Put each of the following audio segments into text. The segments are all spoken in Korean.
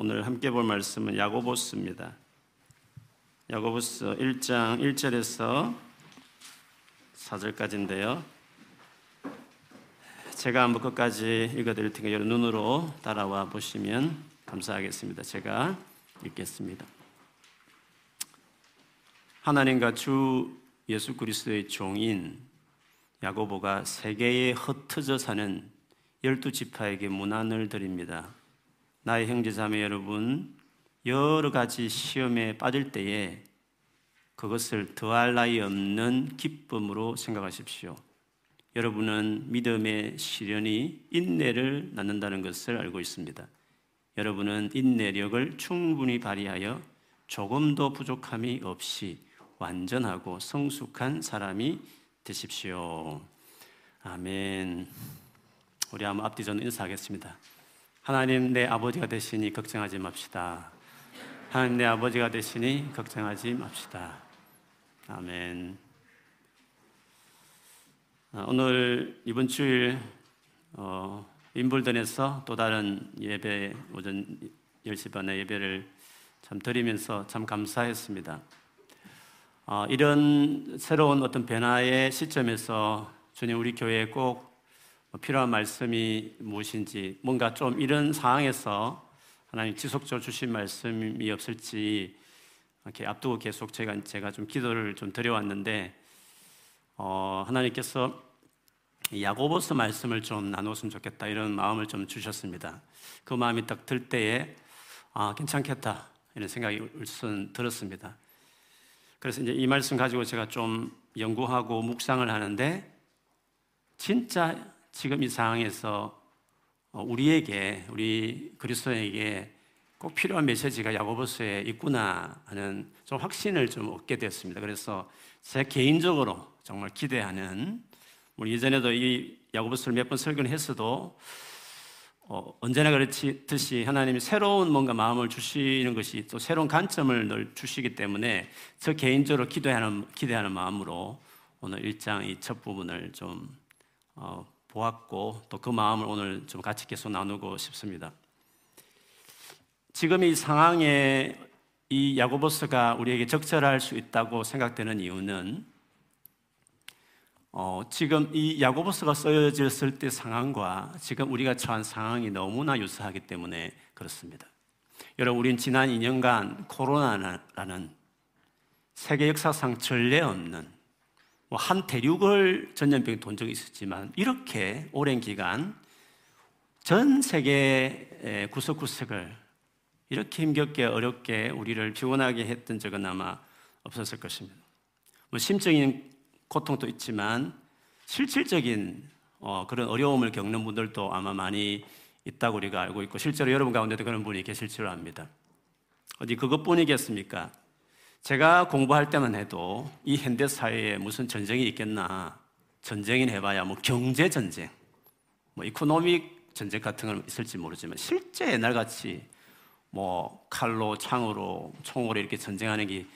오늘 함께 볼 말씀은 야고보스입니다. 야고보스 1장 1절에서 4절까지인데요. 제가 한번 끝까지 읽어드릴 테니까 여러 눈으로 따라와 보시면 감사하겠습니다. 제가 읽겠습니다. 하나님과 주 예수 그리스도의 종인 야고보가 세계에 흩어져 사는 열두 지파에게 문안을 드립니다. 나의 형제자매 여러분, 여러 가지 시험에 빠질 때에 그것을 더할 나위 없는 기쁨으로 생각하십시오. 여러분은 믿음의 시련이 인내를 낳는다는 것을 알고 있습니다. 여러분은 인내력을 충분히 발휘하여 조금도 부족함이 없이 완전하고 성숙한 사람이 되십시오. 아멘. 우리 한번 앞뒤 전 인사하겠습니다. 하나님 내 아버지가 되시니 걱정하지 맙시다. 하나님 내 아버지가 되시니 걱정하지 맙시다. 아멘. 아, 오늘 이번 주일 어, 인불던에서 또 다른 예배 오전 10시 반에 예배를 참 드리면서 참 감사했습니다. 어, 이런 새로운 어떤 변화의 시점에서 주님 우리 교회에 꼭뭐 필요한 말씀이 무엇인지 뭔가 좀 이런 상황에서 하나님 지속적으로 주신 말씀이 없을지 이렇게 앞두고 계속 제가 제가 좀 기도를 좀 드려왔는데 어, 하나님께서 야고보스 말씀을 좀 나눴으면 좋겠다 이런 마음을 좀 주셨습니다. 그 마음이 딱 들 때에 아 괜찮겠다 이런 생각이 우선 들었습니다. 그래서 이제 이 말씀 가지고 제가 좀 연구하고 묵상을 하는데 진짜 지금 이 상황에서 어, 우리에게 우리 그리스도에게 꼭 필요한 메시지가 야고보서에 있구나 하는 좀 확신을 좀 얻게 됐습니다. 그래서 제 개인적으로 정말 기대하는 우리 예전에도 이 야고보서를 몇 번 설교를 했어도 어, 언제나 그렇듯이 하나님이 새로운 뭔가 마음을 주시는 것이 또 새로운 관점을 늘 주시기 때문에 저 개인적으로 기대하는 기대하는 마음으로 오늘 1장 이 첫 부분을 좀 어, 보았고 또 그 마음을 오늘 좀 같이 계속 나누고 싶습니다. 지금 이 상황에 이 야고보스가 우리에게 적절할 수 있다고 생각되는 이유는 어, 지금 이 야고보스가 쓰여졌을 때 상황과 지금 우리가 처한 상황이 너무나 유사하기 때문에 그렇습니다. 여러분, 우린 지난 2년간 코로나라는 세계 역사상 전례 없는 뭐 한 대륙을 전염병이 돈 적이 있었지만 이렇게 오랜 기간 전 세계 구석구석을 이렇게 힘겹게 어렵게 우리를 피곤하게 했던 적은 아마 없었을 것입니다. 뭐 심적인 고통도 있지만 실질적인 어, 그런 어려움을 겪는 분들도 아마 많이 있다고 우리가 알고 있고 실제로 여러분 가운데도 그런 분이 계실 줄 압니다. 어디 그것뿐이겠습니까? 제가 공부할 때만 해도 이 현대 사회에 무슨 전쟁이 있겠나? 전쟁이 해봐야 뭐 경제 전쟁, 뭐 economic 전쟁 같은 건 있을지 모르지만 실제 옛날같이 뭐 칼로 창으로 총으로 이렇게 전쟁하는 게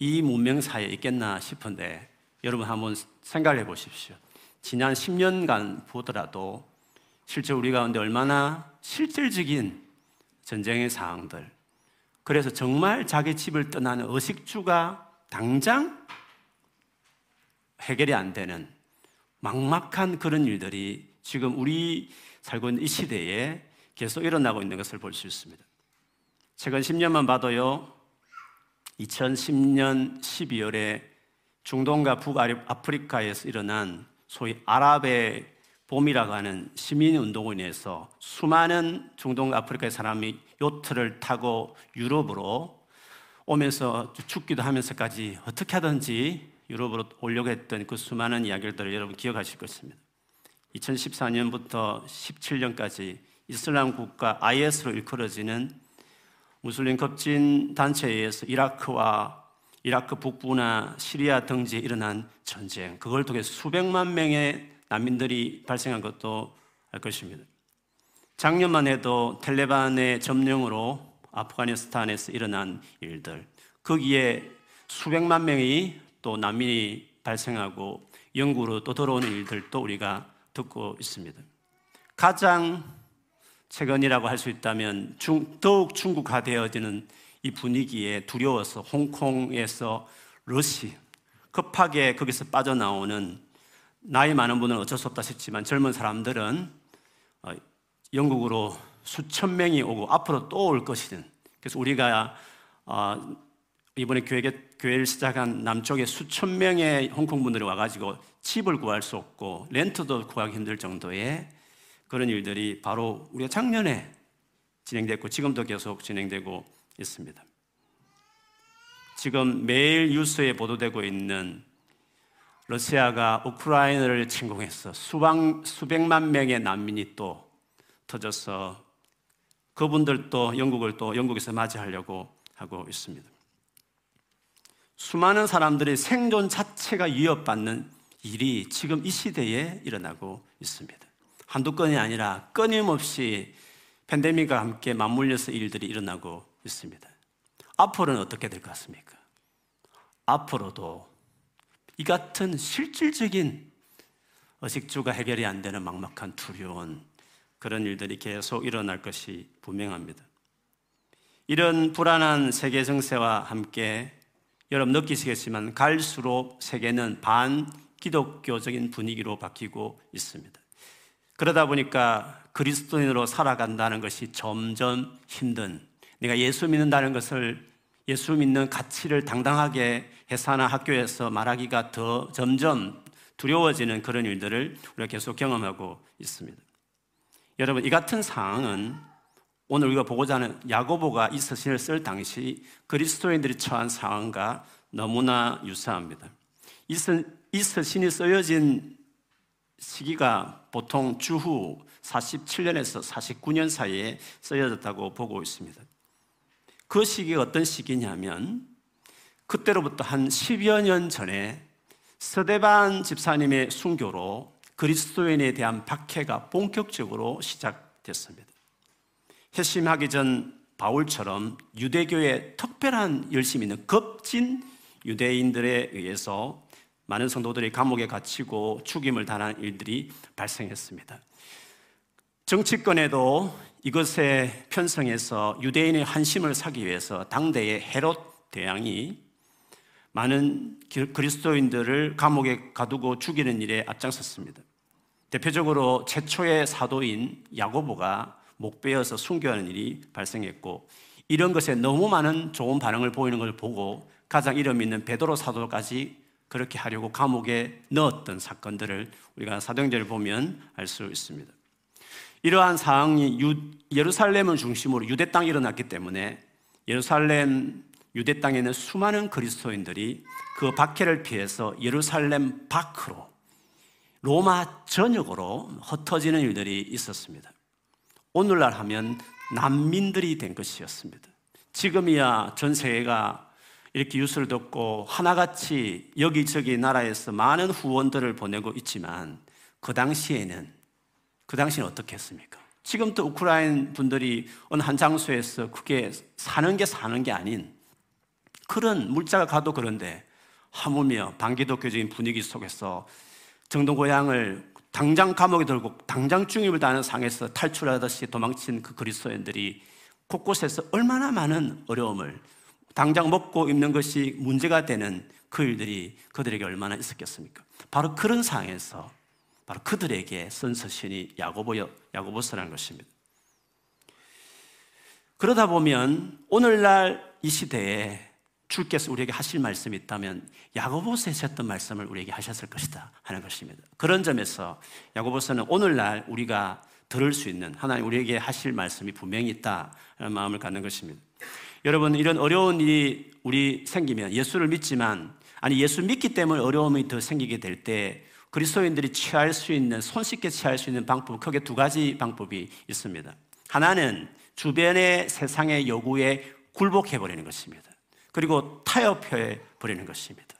이 문명 사회에 있겠나 싶은데 여러분 한번 생각해 보십시오. 지난 10년간 보더라도 실제 우리 가운데 얼마나 실질적인 전쟁의 상황들, 그래서 정말 자기 집을 떠나는 의식주가 당장 해결이 안 되는 막막한 그런 일들이 지금 우리 살고 있는 이 시대에 계속 일어나고 있는 것을 볼 수 있습니다. 최근 10년만 봐도요, 2010년 12월에 중동과 북아프리카에서 일어난 소위 아랍의 봄이라고 하는 시민운동으로 인해서 수많은 중동 아프리카의 사람이 요트를 타고 유럽으로 오면서 죽기도 하면서까지 어떻게 하든지 유럽으로 오려고 했던 그 수많은 이야기들을 여러분 기억하실 것입니다. 2014년부터 17년까지 이슬람 국가 IS로 일컬어지는 무슬림 급진 단체에 의해서 이라크와 이라크 북부나 시리아 등지에 일어난 전쟁, 그걸 통해 수백만 명의 난민들이 발생한 것도 알 것입니다. 작년만 해도 텔레반의 점령으로 아프가니스탄에서 일어난 일들, 거기에 수백만 명이 또 난민이 발생하고 영구로 또 들어오는 일들도 우리가 듣고 있습니다. 가장 최근이라고 할 수 있다면 중, 더욱 중국화되어지는 이 분위기에 두려워서 홍콩에서 러시 급하게 거기서 빠져나오는 나이 많은 분은 어쩔 수 없다 싶지만 젊은 사람들은 어, 영국으로 수천 명이 오고 앞으로 또 올 것이든 그래서 우리가 어, 이번에 교회, 교회 를 시작한 남쪽에 수천 명의 홍콩 분들이 와가지고 집을 구할 수 없고 렌트도 구하기 힘들 정도의 그런 일들이 바로 우리가 작년에 진행됐고 지금도 계속 진행되고 있습니다. 지금 매일 뉴스에 보도되고 있는 러시아가 우크라이나를 침공해서 수방, 수백만 명의 난민이 또 터져서 그분들도 영국을 또 영국에서 맞이하려고 하고 있습니다. 수많은 사람들의 생존 자체가 위협받는 일이 지금 이 시대에 일어나고 있습니다. 한두 건이 아니라 끊임없이 팬데믹과 함께 맞물려서 일들이 일어나고 있습니다. 앞으로는 어떻게 될 것 같습니까? 앞으로도 이 같은 실질적인 의식주가 해결이 안 되는 막막한 두려운 그런 일들이 계속 일어날 것이 분명합니다. 이런 불안한 세계 정세와 함께 여러분 느끼시겠지만 갈수록 세계는 반 기독교적인 분위기로 바뀌고 있습니다. 그러다 보니까 그리스도인으로 살아간다는 것이 점점 힘든 내가 예수 믿는다는 것을 예수 믿는 가치를 당당하게 회사나 학교에서 말하기가 더 점점 두려워지는 그런 일들을 우리가 계속 경험하고 있습니다. 여러분, 이 같은 상황은 오늘 우리가 보고자 하는 야고보가 이 서신을 쓸 당시 그리스도인들이 처한 상황과 너무나 유사합니다. 이, 서, 이 서신이 쓰여진 시기가 보통 주후 47년에서 49년 사이에 쓰여졌다고 보고 있습니다. 그 시기가 어떤 시기냐면 그때로부터 한 10여 년 전에 서대반 집사님의 순교로 그리스도인에 대한 박해가 본격적으로 시작됐습니다. 회심하기 전 바울처럼 유대교의 특별한 열심이 있는 급진 유대인들에 의해서 많은 성도들이 감옥에 갇히고 죽임을 당한 일들이 발생했습니다. 정치권에도 이것에 편성해서 유대인의 한심을 사기 위해서 당대의 헤롯 대왕이 많은 그리스도인들을 감옥에 가두고 죽이는 일에 앞장섰습니다. 대표적으로 최초의 사도인 야고보가 목베어서 순교하는 일이 발생했고 이런 것에 너무 많은 좋은 반응을 보이는 걸 보고 가장 이름 있는 베드로 사도까지 그렇게 하려고 감옥에 넣었던 사건들을 우리가 사도행전을 보면 알 수 있습니다. 이러한 상황이 유, 예루살렘을 중심으로 유대 땅이 일어났기 때문에 예루살렘 유대 땅에 있는 수많은 그리스도인들이 그 박해를 피해서 예루살렘 밖으로 로마 전역으로 흩어지는 일들이 있었습니다. 오늘날 하면 난민들이 된 것이었습니다. 지금이야 전 세계가 이렇게 뉴스를 듣고 하나같이 여기저기 나라에서 많은 후원들을 보내고 있지만 그 당시에는 그 당시는 어떻게 했습니까? 지금도 우크라이나 분들이 어느 한 장소에서 그게 사는 게 사는 게 아닌 그런 물자가 가도 그런데 하물며 반기독교적인 분위기 속에서 정동 고향을 당장 감옥에 들고 당장 중임을 다하는 상에서 탈출하듯이 도망친 그 그리스도인들이 곳곳에서 얼마나 많은 어려움을 당장 먹고 입는 것이 문제가 되는 그 일들이 그들에게 얼마나 있었겠습니까? 바로 그런 상황에서 바로 그들에게 쓴 서신이 야고보 야고보서라는 것입니다. 그러다 보면 오늘날 이 시대에 주께서 우리에게 하실 말씀이 있다면 야고보서에 하셨던 말씀을 우리에게 하셨을 것이다 하는 것입니다. 그런 점에서 야고보서는 오늘날 우리가 들을 수 있는 하나님 우리에게 하실 말씀이 분명히 있다라는 마음을 갖는 것입니다. 여러분 이런 어려운 일이 우리 생기면 예수를 믿지만 아니 예수 믿기 때문에 어려움이 더 생기게 될 때 그리스도인들이 취할 수 있는 손쉽게 취할 수 있는 방법 크게 두 가지 방법이 있습니다. 하나는 주변의 세상의 요구에 굴복해 버리는 것입니다. 그리고 타협해 버리는 것입니다.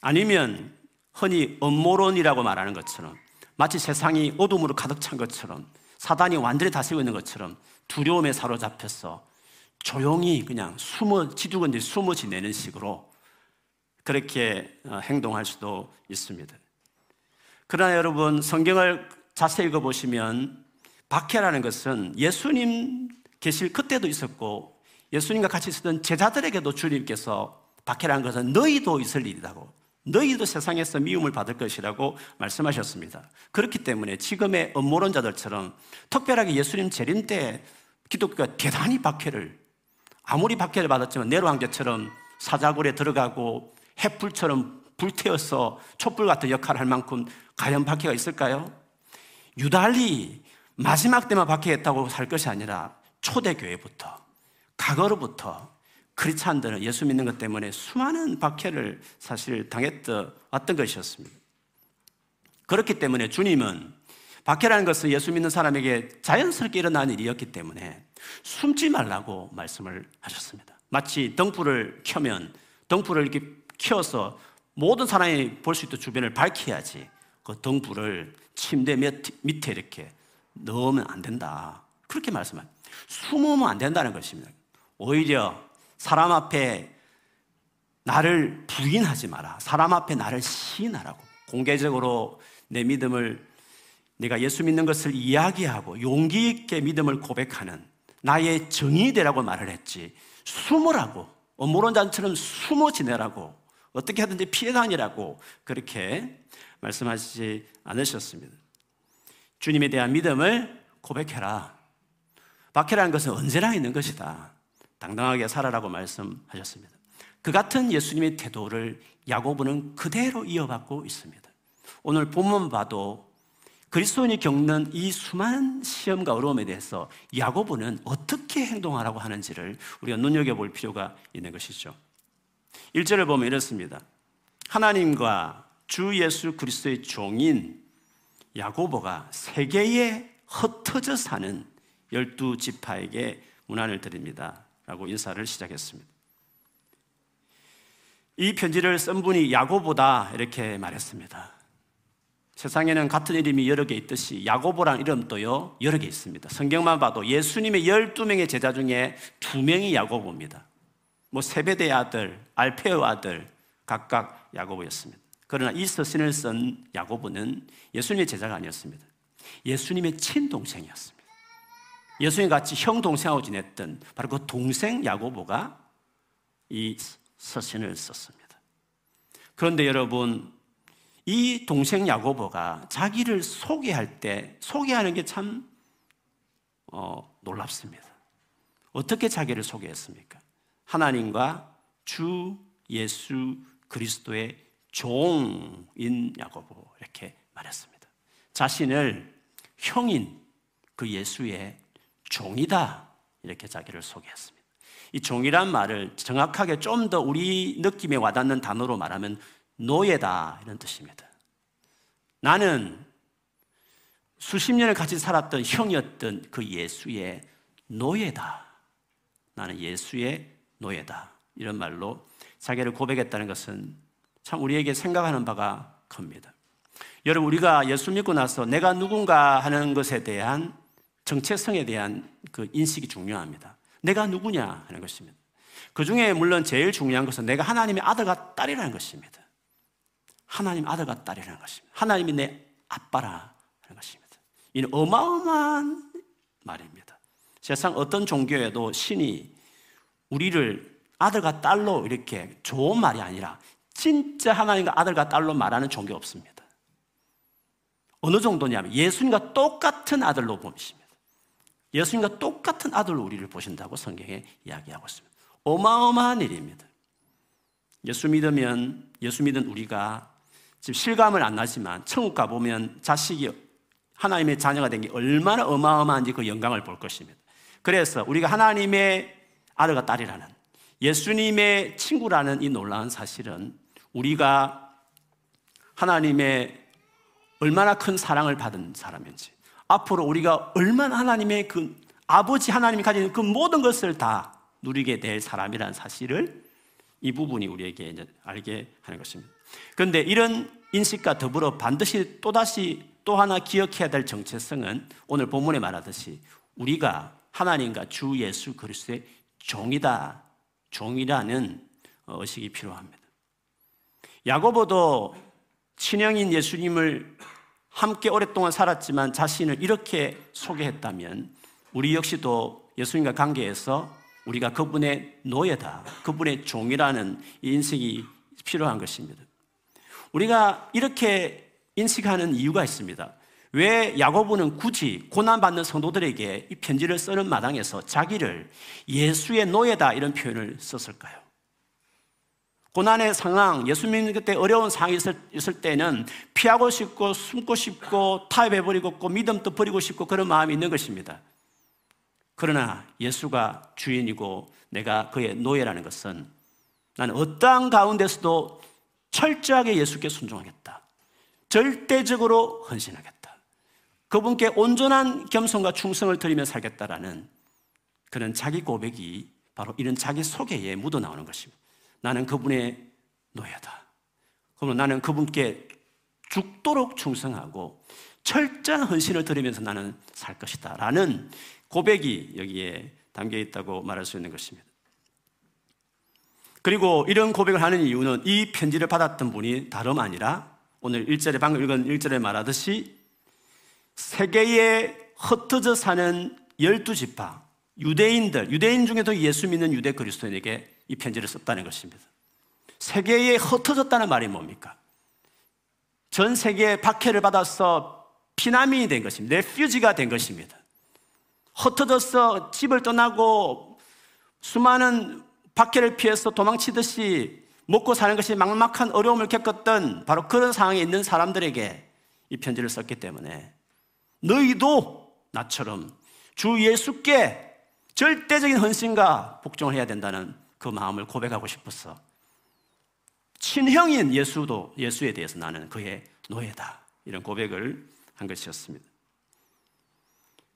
아니면 흔히 음모론이라고 말하는 것처럼 마치 세상이 어둠으로 가득 찬 것처럼 사단이 완전히 다스리고 있는 것처럼 두려움에 사로잡혀서 조용히 그냥 숨어 지두건 데 숨어 지내는 식으로 그렇게 어, 행동할 수도 있습니다. 그러나 여러분 성경을 자세히 읽어보시면 박해라는 것은 예수님 계실 그때도 있었고 예수님과 같이 있었던 제자들에게도 주님께서 박해라는 것은 너희도 있을 일이라고 너희도 세상에서 미움을 받을 것이라고 말씀하셨습니다. 그렇기 때문에 지금의 음모론자들처럼 특별하게 예수님 재림 때 기독교가 대단히 박해를 아무리 박해를 받았지만 네로 황제처럼 사자굴에 들어가고 햇불처럼 불태워서 촛불 같은 역할을 할 만큼 과연 박해가 있을까요? 유달리 마지막 때만 박해했다고 살 것이 아니라 초대교회부터 과거로부터 크리스찬들은 예수 믿는 것 때문에 수많은 박해를 사실 당했던 왔던 것이었습니다. 그렇기 때문에 주님은 박해라는 것은 예수 믿는 사람에게 자연스럽게 일어나는 일이었기 때문에 숨지 말라고 말씀을 하셨습니다. 마치 등불을 켜면 등불을 이렇게 켜서 모든 사람이 볼 수 있도록 주변을 밝혀야지 그 등불을 침대 밑에 이렇게 넣으면 안 된다. 그렇게 말씀합니다. 숨으면 안 된다는 것입니다. 오히려 사람 앞에 나를 부인하지 마라. 사람 앞에 나를 시인하라고. 공개적으로 내 믿음을 내가 예수 믿는 것을 이야기하고 용기 있게 믿음을 고백하는 나의 정의되라고 말을 했지. 숨으라고. 업무론자처럼 숨어 지내라고. 어떻게 하든지 피해 다니라고 그렇게 말씀하시지 않으셨습니다. 주님에 대한 믿음을 고백해라. 박해라는 것은 언제나 있는 것이다. 당당하게 살아라고 말씀하셨습니다. 그 같은 예수님의 태도를 야고보는 그대로 이어받고 있습니다. 오늘 본문 봐도 그리스도인이 겪는 이 수많은 시험과 어려움에 대해서 야고보는 어떻게 행동하라고 하는지를 우리가 눈여겨볼 필요가 있는 것이죠. 1절을 보면 이렇습니다. 하나님과 주 예수 그리스도의 종인 야고보가 세계에 흩어져 사는 열두 지파에게 문안을 드립니다. 라고 인사를 시작했습니다. 이 편지를 쓴 분이 야고보다 이렇게 말했습니다. 세상에는 같은 이름이 여러 개 있듯이 야고보란 이름도요, 여러 개 있습니다. 성경만 봐도 예수님의 12명의 제자 중에 두 명이 야고보입니다. 뭐 세베대의 아들, 알페의 아들, 각각 야고보였습니다. 그러나 이 서신을 쓴 야고보는 예수님의 제자가 아니었습니다. 예수님의 친동생이었습니다. 예수님 같이 형 동생하고 지냈던 바로 그 동생 야고보가 이 서신을 썼습니다. 그런데 여러분 이 동생 야고보가 자기를 소개할 때 소개하는 게참 어, 놀랍습니다. 어떻게 자기를 소개했습니까? 하나님과 주 예수 그리스도의 종인 야고보 이렇게 말했습니다. 자신을 형인 그 예수의 종이다. 이렇게 자기를 소개했습니다. 이 종이란 말을 정확하게 좀 더 우리 느낌에 와닿는 단어로 말하면 노예다. 이런 뜻입니다. 나는 수십 년을 같이 살았던 형이었던 그 예수의 노예다. 나는 예수의 노예다. 이런 말로 자기를 고백했다는 것은 참 우리에게 생각하는 바가 큽니다. 여러분, 우리가 예수 믿고 나서 내가 누군가 하는 것에 대한 정체성에 대한 그 인식이 중요합니다. 내가 누구냐 하는 것입니다. 그 중에 물론 제일 중요한 것은 내가 하나님의 아들과 딸이라는 것입니다. 하나님 아들과 딸이라는 것입니다. 하나님이 내 아빠라 하는 것입니다. 이는 어마어마한 말입니다. 세상 어떤 종교에도 신이 우리를 아들과 딸로 이렇게 좋은 말이 아니라 진짜 하나님과 아들과 딸로 말하는 종교 없습니다. 어느 정도냐면 예수님과 똑같은 아들로 보십니다. 예수님과 똑같은 아들로 우리를 보신다고 성경에 이야기하고 있습니다. 어마어마한 일입니다. 예수 믿으면, 예수 믿은 우리가 지금 실감을 안 나지만 천국 가보면 자식이 하나님의 자녀가 된 게 얼마나 어마어마한지 그 영광을 볼 것입니다. 그래서 우리가 하나님의 아들과 딸이라는 예수님의 친구라는 이 놀라운 사실은 우리가 하나님의 얼마나 큰 사랑을 받은 사람인지 앞으로 우리가 얼마나 하나님의 그 아버지 하나님이 가진 그 모든 것을 다 누리게 될 사람이라는 사실을 이 부분이 우리에게 이제 알게 하는 것입니다. 그런데 이런 인식과 더불어 반드시 또다시 또 하나 기억해야 될 정체성은 오늘 본문에 말하듯이 우리가 하나님과 주 예수 그리스도의 종이다. 종이라는 의식이 필요합니다. 야고보도 친형인 예수님을 함께 오랫동안 살았지만 자신을 이렇게 소개했다면 우리 역시도 예수님과 관계에서 우리가 그분의 노예다, 그분의 종이라는 인식이 필요한 것입니다. 우리가 이렇게 인식하는 이유가 있습니다. 왜 야고보는 굳이 고난받는 성도들에게 이 편지를 쓰는 마당에서 자기를 예수의 노예다 이런 표현을 썼을까요? 고난의 상황, 예수 믿는 그때 어려운 상황이 있을, 있을 때는 피하고 싶고 숨고 싶고 타협해버리고 싶고 믿음도 버리고 싶고 그런 마음이 있는 것입니다. 그러나 예수가 주인이고 내가 그의 노예라는 것은 나는 어떠한 가운데서도 철저하게 예수께 순종하겠다. 절대적으로 헌신하겠다. 그분께 온전한 겸손과 충성을 드리며 살겠다라는 그런 자기 고백이 바로 이런 자기 소개에 묻어 나오는 것입니다. 나는 그분의 노예다. 그러면 나는 그분께 죽도록 충성하고 철저한 헌신을 드리면서 나는 살 것이다. 라는 고백이 여기에 담겨 있다고 말할 수 있는 것입니다. 그리고 이런 고백을 하는 이유는 이 편지를 받았던 분이 다름 아니라 오늘 1절에 방금 읽은 1절에 말하듯이 세계에 흩어져 사는 열두 지파, 유대인들, 유대인 중에도 예수 믿는 유대 그리스도인에게 이 편지를 썼다는 것입니다. 세계에 흩어졌다는 말이 뭡니까? 전 세계에 박해를 받아서 피난민이 된 것입니다. 레퓨지가 된 것입니다. 흩어져서 집을 떠나고 수많은 박해를 피해서 도망치듯이 먹고 사는 것이 막막한 어려움을 겪었던 바로 그런 상황에 있는 사람들에게 이 편지를 썼기 때문에 너희도 나처럼 주 예수께 절대적인 헌신과 복종을 해야 된다는 그 마음을 고백하고 싶었어. 친형인 예수도 예수에 대해서 나는 그의 노예다. 이런 고백을 한 것이었습니다.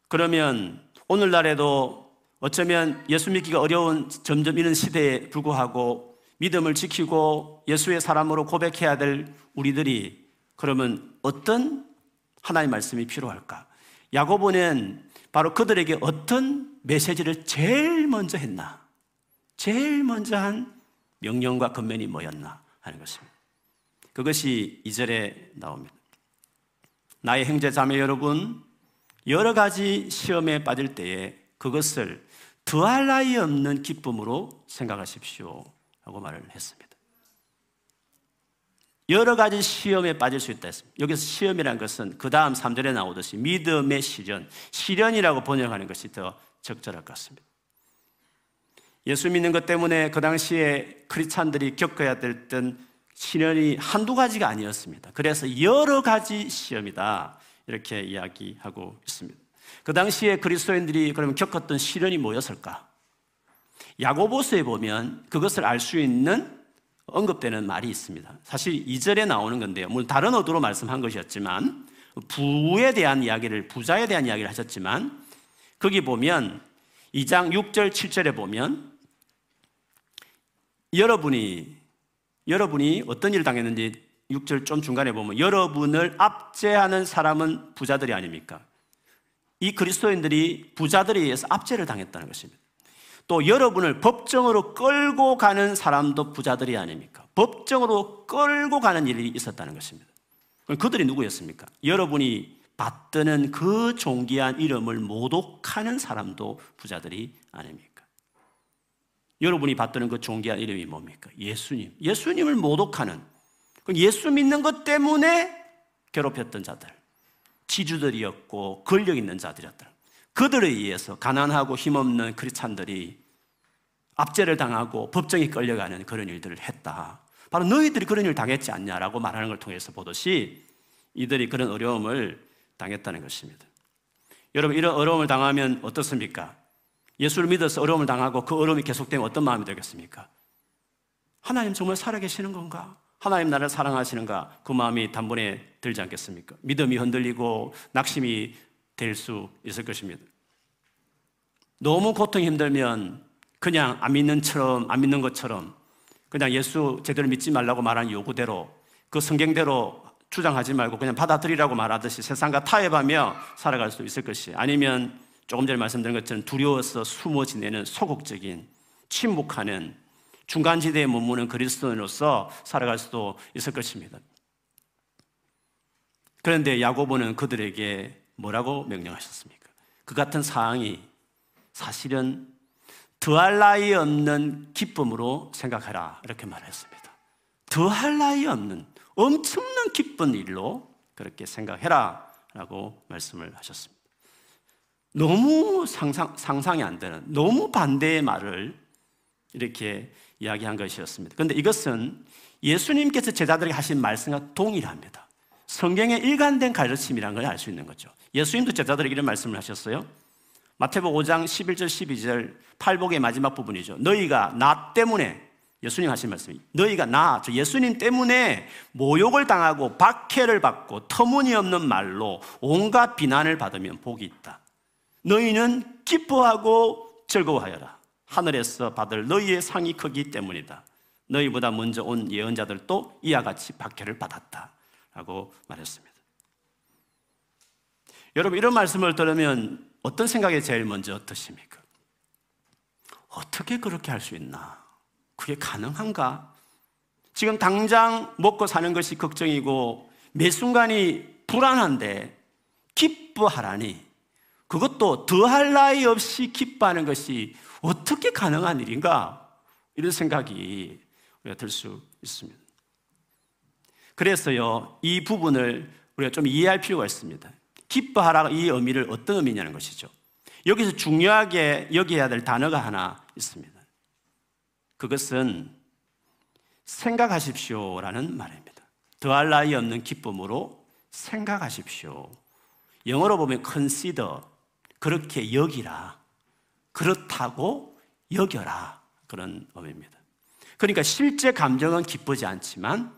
그러면 오늘날에도 어쩌면 예수 믿기가 어려운 점점 이런 시대에 불구하고 믿음을 지키고 예수의 사람으로 고백해야 될 우리들이 그러면 어떤 하나의 말씀이 필요할까? 야고보는 바로 그들에게 어떤 메시지를 제일 먼저 했나? 제일 먼저 한 명령과 권면이 뭐였나 하는 것입니다. 그것이 이절에 나옵니다. 나의 형제 자매 여러분, 여러 가지 시험에 빠질 때에 그것을 더할 나위 없는 기쁨으로 생각하십시오. 하고 말을 했습니다. 여러 가지 시험에 빠질 수 있다 했습니다. 여기서 시험이라는 것은 그 다음 3절에 나오듯이 믿음의 시련, 시련이라고 번역하는 것이 더 적절할 것 같습니다. 예수 믿는 것 때문에 그 당시에 크리스찬들이 겪어야 됐던 시련이 한두 가지가 아니었습니다. 그래서 여러 가지 시험이다. 이렇게 이야기하고 있습니다. 그 당시에 그리스도인들이 그러면 겪었던 시련이 뭐였을까? 야고보서에 보면 그것을 알 수 있는 언급되는 말이 있습니다. 사실 2절에 나오는 건데요. 물론 다른 어도로 말씀한 것이었지만 부에 대한 이야기를 부자에 대한 이야기를 하셨지만 거기 보면 2장 6절 7절에 보면 여러분이 여러분이 어떤 일을 당했는지 6절 좀 중간에 보면 여러분을 압제하는 사람은 부자들이 아닙니까? 이 그리스도인들이 부자들에 의해서 압제를 당했다는 것입니다. 또 여러분을 법정으로 끌고 가는 사람도 부자들이 아닙니까? 법정으로 끌고 가는 일이 있었다는 것입니다. 그럼 그들이 누구였습니까? 여러분이 받드는 그 존귀한 이름을 모독하는 사람도 부자들이 아닙니까? 여러분이 받드는 그 존귀한 이름이 뭡니까? 예수님. 예수님을 모독하는 예수 믿는 것 때문에 괴롭혔던 자들, 지주들이었고 권력 있는 자들이었다. 그들에 의해서 가난하고 힘없는 크리스찬들이 압제를 당하고 법정에 끌려가는 그런 일들을 했다. 바로 너희들이 그런 일을 당했지 않냐라고 말하는 걸 통해서 보듯이 이들이 그런 어려움을 당했다는 것입니다. 여러분 이런 어려움을 당하면 어떻습니까? 예수를 믿어서 어려움을 당하고 그 어려움이 계속되면 어떤 마음이 들겠습니까? 하나님 정말 살아계시는 건가? 하나님 나를 사랑하시는가? 그 마음이 단번에 들지 않겠습니까? 믿음이 흔들리고 낙심이 될 수 있을 것입니다. 너무 고통이 힘들면 그냥 안 믿는 처럼, 안 믿는 것처럼 그냥 예수 제대로 믿지 말라고 말하는 요구대로 그 성경대로 주장하지 말고 그냥 받아들이라고 말하듯이 세상과 타협하며 살아갈 수 있을 것이 아니면 조금 전에 말씀드린 것처럼 두려워서 숨어 지내는 소극적인 침묵하는 중간지대에 머무는 그리스도인으로서 살아갈 수도 있을 것입니다. 그런데 야고보는 그들에게 뭐라고 명령하셨습니까? 그 같은 사항이 사실은 더할 나위 없는 기쁨으로 생각하라 이렇게 말했습니다. 더할 나위 없는 엄청난 기쁜 일로 그렇게 생각해라 라고 말씀을 하셨습니다. 너무 상상, 상상이 안 되는, 너무 반대의 말을 이렇게 이야기한 것이었습니다. 그런데 이것은 예수님께서 제자들에게 하신 말씀과 동일합니다. 성경의 일관된 가르침이라는 걸 알 수 있는 거죠. 예수님도 제자들에게 이런 말씀을 하셨어요. 마태복 5장 11절 12절 팔복의 마지막 부분이죠. 너희가 나 때문에 예수님 하신 말씀이 너희가 나, 저 예수님 때문에 모욕을 당하고 박해를 받고 터무니없는 말로 온갖 비난을 받으면 복이 있다. 너희는 기뻐하고 즐거워하여라. 하늘에서 받을 너희의 상이 크기 때문이다. 너희보다 먼저 온 예언자들도 이와 같이 박해를 받았다. 라고 말했습니다. 여러분, 이런 말씀을 들으면 어떤 생각이 제일 먼저 드십니까? 어떻게 그렇게 할 수 있나? 그게 가능한가? 지금 당장 먹고 사는 것이 걱정이고 매 순간이 불안한데 기뻐하라니 그것도 더할 나위 없이 기뻐하는 것이 어떻게 가능한 일인가? 이런 생각이 우리가 들 수 있습니다. 그래서요, 이 부분을 우리가 좀 이해할 필요가 있습니다. 기뻐하라 이 의미를 어떤 의미냐는 것이죠. 여기서 중요하게 여겨야 될 단어가 하나 있습니다. 그것은 생각하십시오라는 말입니다. 더할 나위 없는 기쁨으로 생각하십시오. 영어로 보면 consider, 그렇게 여기라, 그렇다고 여겨라. 그런 의미입니다. 그러니까 실제 감정은 기쁘지 않지만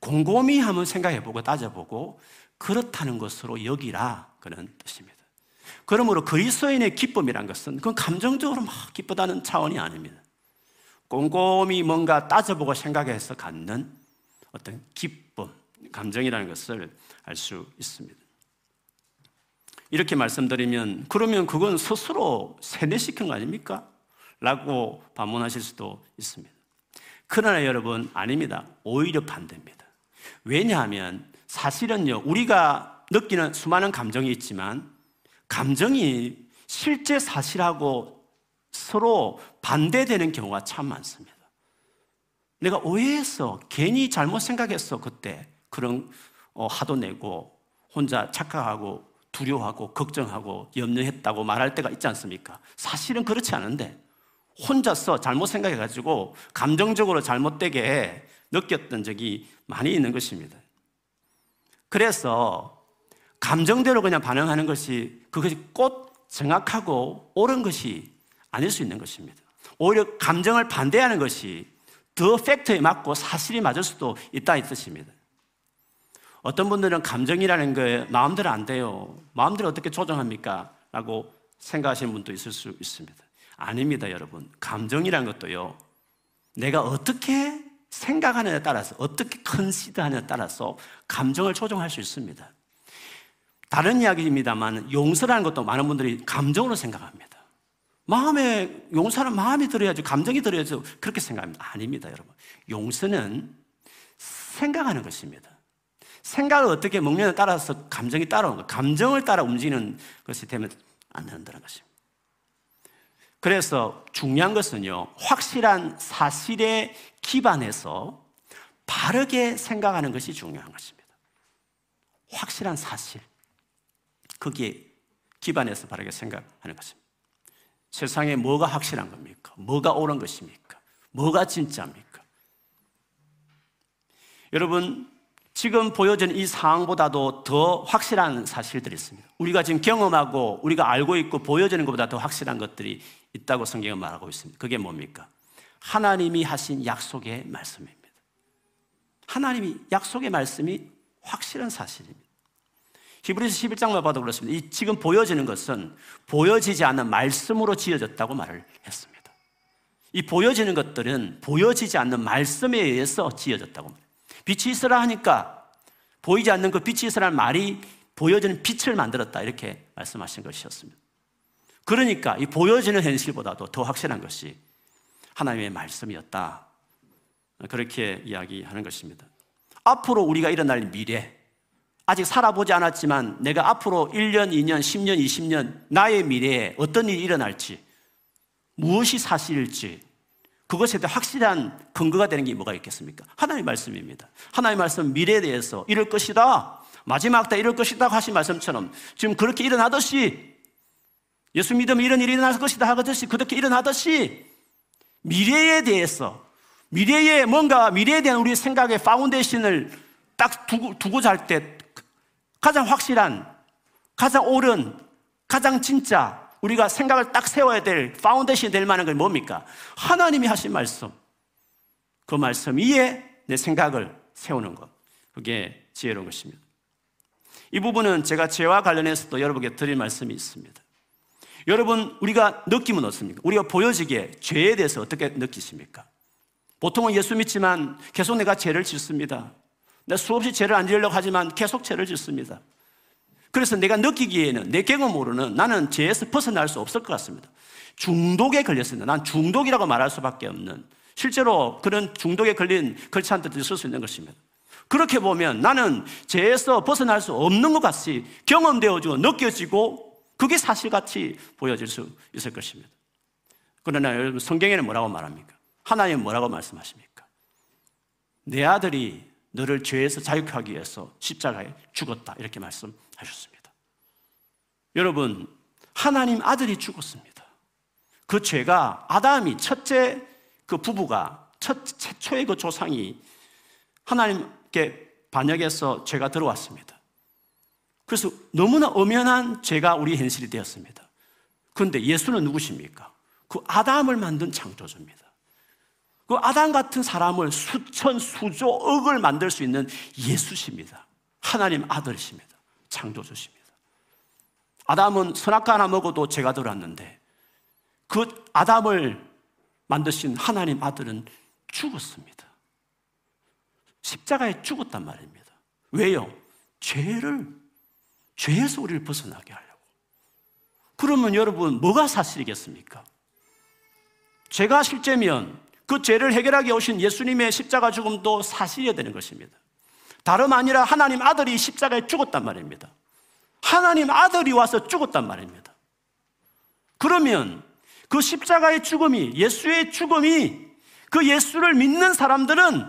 곰곰이 한번 생각해보고 따져보고 그렇다는 것으로 여기라 그런 뜻입니다. 그러므로 그리스도인의 기쁨이란 것은 그 감정적으로 막 기쁘다는 차원이 아닙니다. 꼼꼼히 뭔가 따져보고 생각해서 갖는 어떤 기쁨, 감정이라는 것을 알 수 있습니다. 이렇게 말씀드리면 그러면 그건 스스로 세뇌시킨 거 아닙니까? 라고 반문하실 수도 있습니다. 그러나 여러분 아닙니다. 오히려 반대입니다. 왜냐하면 사실은요, 우리가 느끼는 수많은 감정이 있지만 감정이 실제 사실하고 서로 반대되는 경우가 참 많습니다. 내가 오해했어. 괜히 잘못 생각했어. 그때. 그런 어, 화도 내고 혼자 착각하고 두려워하고 걱정하고 염려했다고 말할 때가 있지 않습니까? 사실은 그렇지 않은데 혼자서 잘못 생각해가지고 감정적으로 잘못되게 느꼈던 적이 많이 있는 것입니다. 그래서 감정대로 그냥 반응하는 것이 그것이 꼭 정확하고 옳은 것이 아닐 수 있는 것입니다. 오히려 감정을 반대하는 것이 더 팩트에 맞고 사실이 맞을 수도 있다 이 뜻입니다. 어떤 분들은 감정이라는 거에 마음대로 안 돼요. 마음대로 어떻게 조정합니까? 라고 생각하시는 분도 있을 수 있습니다. 아닙니다, 여러분. 감정이라는 것도요, 내가 어떻게 생각하느냐에 따라서, 어떻게 컨시드하느냐에 따라서 감정을 조정할 수 있습니다. 다른 이야기입니다만, 용서라는 것도 많은 분들이 감정으로 생각합니다. 마음에, 용서는 마음이 들어야지, 감정이 들어야지, 그렇게 생각합니다. 아닙니다, 여러분. 용서는 생각하는 것입니다. 생각을 어떻게 먹느냐에 따라서 감정이 따라오는 거 감정을 따라 움직이는 것이 되면 안 된다는 것입니다. 그래서 중요한 것은요, 확실한 사실에 기반해서 바르게 생각하는 것이 중요한 것입니다. 확실한 사실. 거기에 기반해서 바르게 생각하는 것입니다. 세상에 뭐가 확실한 겁니까? 뭐가 옳은 것입니까? 뭐가 진짜입니까? 여러분, 지금 보여진 이 상황보다도 더 확실한 사실들이 있습니다. 우리가 지금 경험하고 우리가 알고 있고 보여지는 것보다 더 확실한 것들이 있다고 성경은 말하고 있습니다. 그게 뭡니까? 하나님이 하신 약속의 말씀입니다. 하나님이 약속의 말씀이 확실한 사실입니다. 히브리서 11장만 봐도 그렇습니다. 이 지금 보여지는 것은 보여지지 않는 말씀으로 지어졌다고 말을 했습니다. 이 보여지는 것들은 보여지지 않는 말씀에 의해서 지어졌다고 말합니다. 빛이 있으라 하니까 보이지 않는 그 빛이 있으라는 말이 보여지는 빛을 만들었다. 이렇게 말씀하신 것이었습니다. 그러니까 이 보여지는 현실보다도 더 확실한 것이 하나님의 말씀이었다. 그렇게 이야기하는 것입니다. 앞으로 우리가 일어날 미래, 아직 살아보지 않았지만 내가 앞으로 1년, 2년, 10년, 20년 나의 미래에 어떤 일이 일어날지 무엇이 사실일지 그것에 대한 확실한 근거가 되는 게 뭐가 있겠습니까? 하나님의 말씀입니다. 하나님의 말씀 미래에 대해서 이럴 것이다. 마지막 때 이럴 것이다 하신 말씀처럼 지금 그렇게 일어나듯이 예수 믿으면 이런 일이 일어날 것이다 하듯이 그렇게 일어나듯이 미래에 대해서 미래에 뭔가 미래에 대한 우리의 생각의 foundation을 딱 두고, 두고자 할 때 가장 확실한 가장 옳은 가장 진짜 우리가 생각을 딱 세워야 될 foundation이 될 만한 건 뭡니까? 하나님이 하신 말씀. 그 말씀 위에 내 생각을 세우는 것. 그게 지혜로운 것입니다. 이 부분은 제가 죄와 관련해서도 여러분께 드릴 말씀이 있습니다. 여러분, 우리가 느낌은 어떻습니까? 우리가 보여지기에 죄에 대해서 어떻게 느끼십니까? 보통은 예수 믿지만 계속 내가 죄를 짓습니다. 내가 수없이 죄를 안 지으려고 하지만 계속 죄를 짓습니다. 그래서 내가 느끼기에는 내 경험으로는 나는 죄에서 벗어날 수 없을 것 같습니다. 중독에 걸렸습니다. 난 중독이라고 말할 수밖에 없는 실제로 그런 중독에 걸린 걸찬들도 있을 수 있는 것입니다. 그렇게 보면 나는 죄에서 벗어날 수 없는 것 같이 경험되어지고 느껴지고 그게 사실같이 보여질 수 있을 것입니다. 그러나 여러분 성경에는 뭐라고 말합니까? 하나님은 뭐라고 말씀하십니까? 내 아들이 너를 죄에서 자유하기 위해서 십자가에 죽었다. 이렇게 말씀하셨습니다. 여러분, 하나님 아들이 죽었습니다. 그 죄가 아담이 첫째 그 부부가 첫 최초의 그 조상이 하나님께 반역해서 죄가 들어왔습니다. 그래서 너무나 엄연한 죄가 우리 현실이 되었습니다. 그런데 예수는 누구십니까? 그 아담을 만든 창조주입니다. 그 아담 같은 사람을 수천, 수조, 억을 만들 수 있는 예수십니다. 하나님 아들이십니다. 창조주십니다. 아담은 선악과 하나 먹어도 죄가 들어왔는데 그 아담을 만드신 하나님 아들은 죽었습니다. 십자가에 죽었단 말입니다. 왜요? 죄를, 죄에서 우리를 벗어나게 하려고. 그러면 여러분, 뭐가 사실이겠습니까? 죄가 실제면 그 죄를 해결하기 오신 예수님의 십자가 죽음도 사실이어야 되는 것입니다. 다름 아니라 하나님 아들이 십자가에 죽었단 말입니다. 하나님 아들이 와서 죽었단 말입니다. 그러면 그 십자가의 죽음이, 예수의 죽음이 그 예수를 믿는 사람들은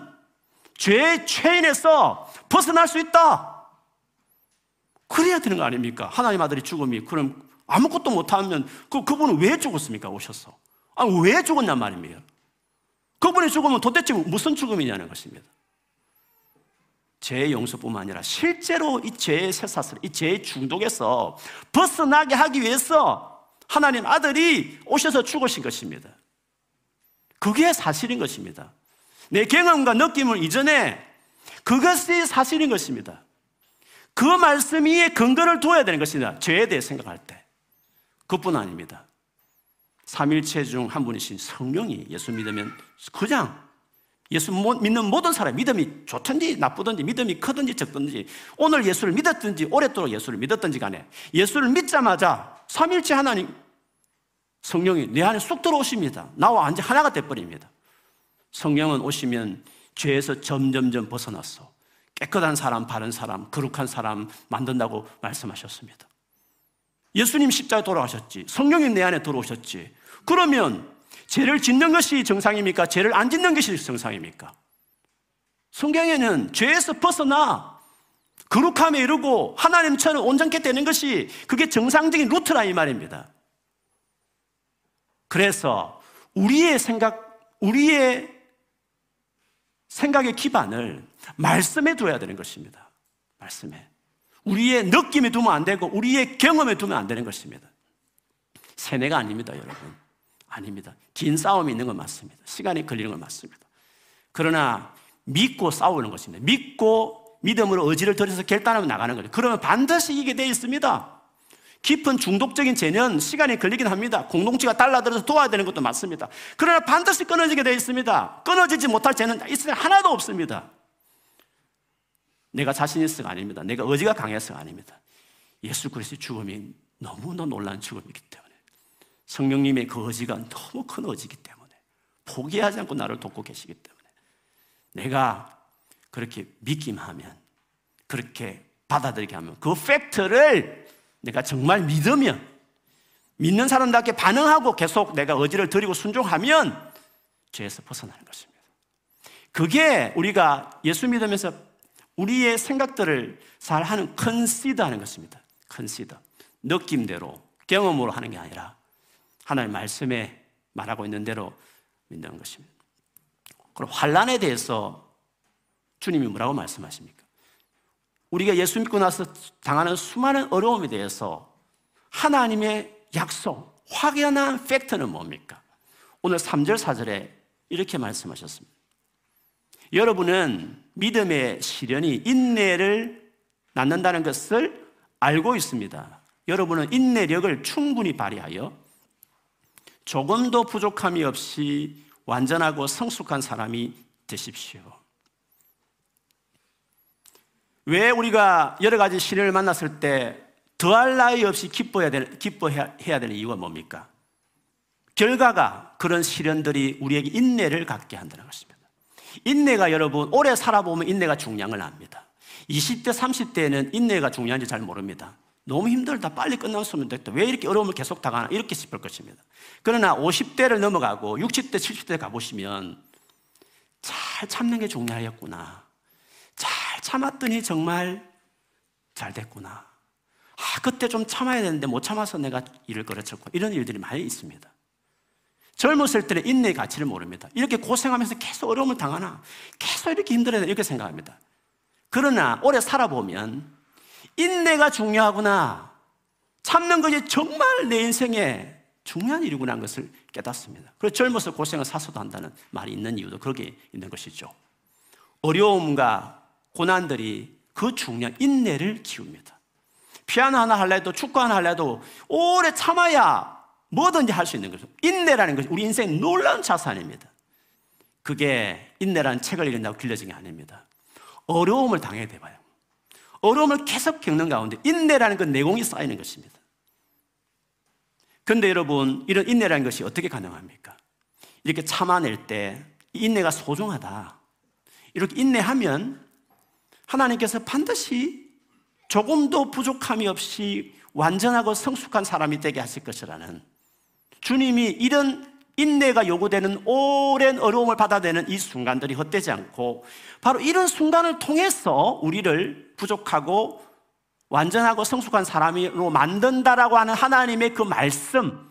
죄의 체인에서 벗어날 수 있다. 그래야 되는 거 아닙니까? 하나님 아들이 죽음이. 그럼 아무것도 못하면 그, 그분은 왜 죽었습니까? 오셔서. 아, 왜 죽었냔 말입니다. 그분의 죽음은 도대체 무슨 죽음이냐는 것입니다. 죄의 용서뿐만 아니라 실제로 이 죄의 쇠사슬, 이 죄의 중독에서 벗어나게 하기 위해서 하나님 아들이 오셔서 죽으신 것입니다. 그게 사실인 것입니다. 내 경험과 느낌을 이전에 그것이 사실인 것입니다. 그 말씀 위에 근거를 두어야 되는 것입니다. 죄에 대해 생각할 때. 그뿐 아닙니다. 삼일체 중 한 분이신 성령이 예수 믿으면 그냥 예수 믿는 모든 사람 믿음이 좋든지 나쁘든지 믿음이 크든지 적든지 오늘 예수를 믿었든지 오랫도록 예수를 믿었든지 간에 예수를 믿자마자 삼일체 하나님 성령이 내 안에 쑥 들어오십니다. 나와 완전 하나가 돼버립니다. 성령은 오시면 죄에서 점점점 벗어났어. 깨끗한 사람, 바른 사람, 거룩한 사람 만든다고 말씀하셨습니다. 예수님 십자에 돌아가셨지. 성령이 내 안에 들어오셨지. 그러면 죄를 짓는 것이 정상입니까? 죄를 안 짓는 것이 정상입니까? 성경에는 죄에서 벗어나 거룩함에 이르고 하나님처럼 온전케 되는 것이 그게 정상적인 루트라 이 말입니다. 그래서 우리의 생각, 우리의 생각의 기반을 말씀에 둬야 되는 것입니다. 말씀에. 우리의 느낌에 두면 안 되고 우리의 경험에 두면 안 되는 것입니다. 세뇌가 아닙니다, 여러분. 아닙니다. 긴 싸움이 있는 건 맞습니다. 시간이 걸리는 건 맞습니다. 그러나 믿고 싸우는 것입니다. 믿고 믿음으로 의지를 들여서 결단하면 나가는 거죠. 그러면 반드시 이게 돼 있습니다. 깊은 중독적인 죄는 시간이 걸리긴 합니다. 공동체가 달라들어서 도와야 되는 것도 맞습니다. 그러나 반드시 끊어지게 되어 있습니다. 끊어지지 못할 죄는 있을 하나도 없습니다. 내가 자신 있어가 아닙니다. 내가 의지가 강해서가 아닙니다. 예수 그리스도의 죽음이 너무나 놀란 죽음이기 때문에. 성령님의 그 의지가 너무 큰 의지이기 때문에 포기하지 않고 나를 돕고 계시기 때문에 내가 그렇게 믿기만 하면 그렇게 받아들이게 하면 그 팩트를 내가 정말 믿으면 믿는 사람답게 반응하고 계속 내가 의지를 드리고 순종하면 죄에서 벗어나는 것입니다. 그게 우리가 예수 믿으면서 우리의 생각들을 잘 하는 컨시더 하는 것입니다. 컨시더. 느낌대로, 경험으로 하는 게 아니라 하나님 말씀에 말하고 있는 대로 믿는 것입니다. 그럼 환란에 대해서 주님이 뭐라고 말씀하십니까? 우리가 예수 믿고 나서 당하는 수많은 어려움에 대해서 하나님의 약속, 확연한 팩트는 뭡니까? 오늘 3절, 4절에 이렇게 말씀하셨습니다. 여러분은 믿음의 시련이 인내를 낳는다는 것을 알고 있습니다. 여러분은 인내력을 충분히 발휘하여 조금도 부족함이 없이 완전하고 성숙한 사람이 되십시오. 왜 우리가 여러 가지 시련을 만났을 때 더할 나위 없이 기뻐해야 될, 기뻐해야 되는 이유가 뭡니까? 결과가 그런 시련들이 우리에게 인내를 갖게 한다는 것입니다. 인내가 여러분, 오래 살아보면 인내가 중요한 걸 압니다. 20대, 30대에는 인내가 중요한지 잘 모릅니다. 너무 힘들다. 빨리 끝났으면 됐다. 왜 이렇게 어려움을 계속 당하나? 이렇게 싶을 것입니다. 그러나 50대를 넘어가고 60대, 70대 가보시면 잘 참는 게 중요하였구나. 잘 참았더니 정말 잘 됐구나. 아, 그때 좀 참아야 되는데 못 참아서 내가 일을 걸어쳤고 이런 일들이 많이 있습니다. 젊었을 때는 인내의 가치를 모릅니다. 이렇게 고생하면서 계속 어려움을 당하나 계속 이렇게 힘들어야 이렇게 생각합니다. 그러나 오래 살아보면 인내가 중요하구나. 참는 것이 정말 내 인생에 중요한 일이구나 하는 것을 깨닫습니다. 그래서 젊어서 고생을 사서도 한다는 말이 있는 이유도 거기에 있는 것이죠. 어려움과 고난들이 그 중요한 인내를 키웁니다. 피아노 하나 할래도 축구 하나 할래도 오래 참아야 뭐든지 할 수 있는 거죠. 인내라는 것이 우리 인생 놀라운 자산입니다. 그게 인내라는 책을 읽는다고 길러진 게 아닙니다. 어려움을 당해야 돼봐요. 어려움을 계속 겪는 가운데 인내라는 건 내공이 쌓이는 것입니다. 근데 여러분, 이런 인내라는 것이 어떻게 가능합니까? 이렇게 참아낼 때 인내가 소중하다. 이렇게 인내하면 하나님께서 반드시 조금도 부족함이 없이 완전하고 성숙한 사람이 되게 하실 것이라는 주님이 이런 인내가 요구되는 오랜 어려움을 받아내는 이 순간들이 헛되지 않고 바로 이런 순간을 통해서 우리를 부족하고 완전하고 성숙한 사람으로 만든다라고 하는 하나님의 그 말씀,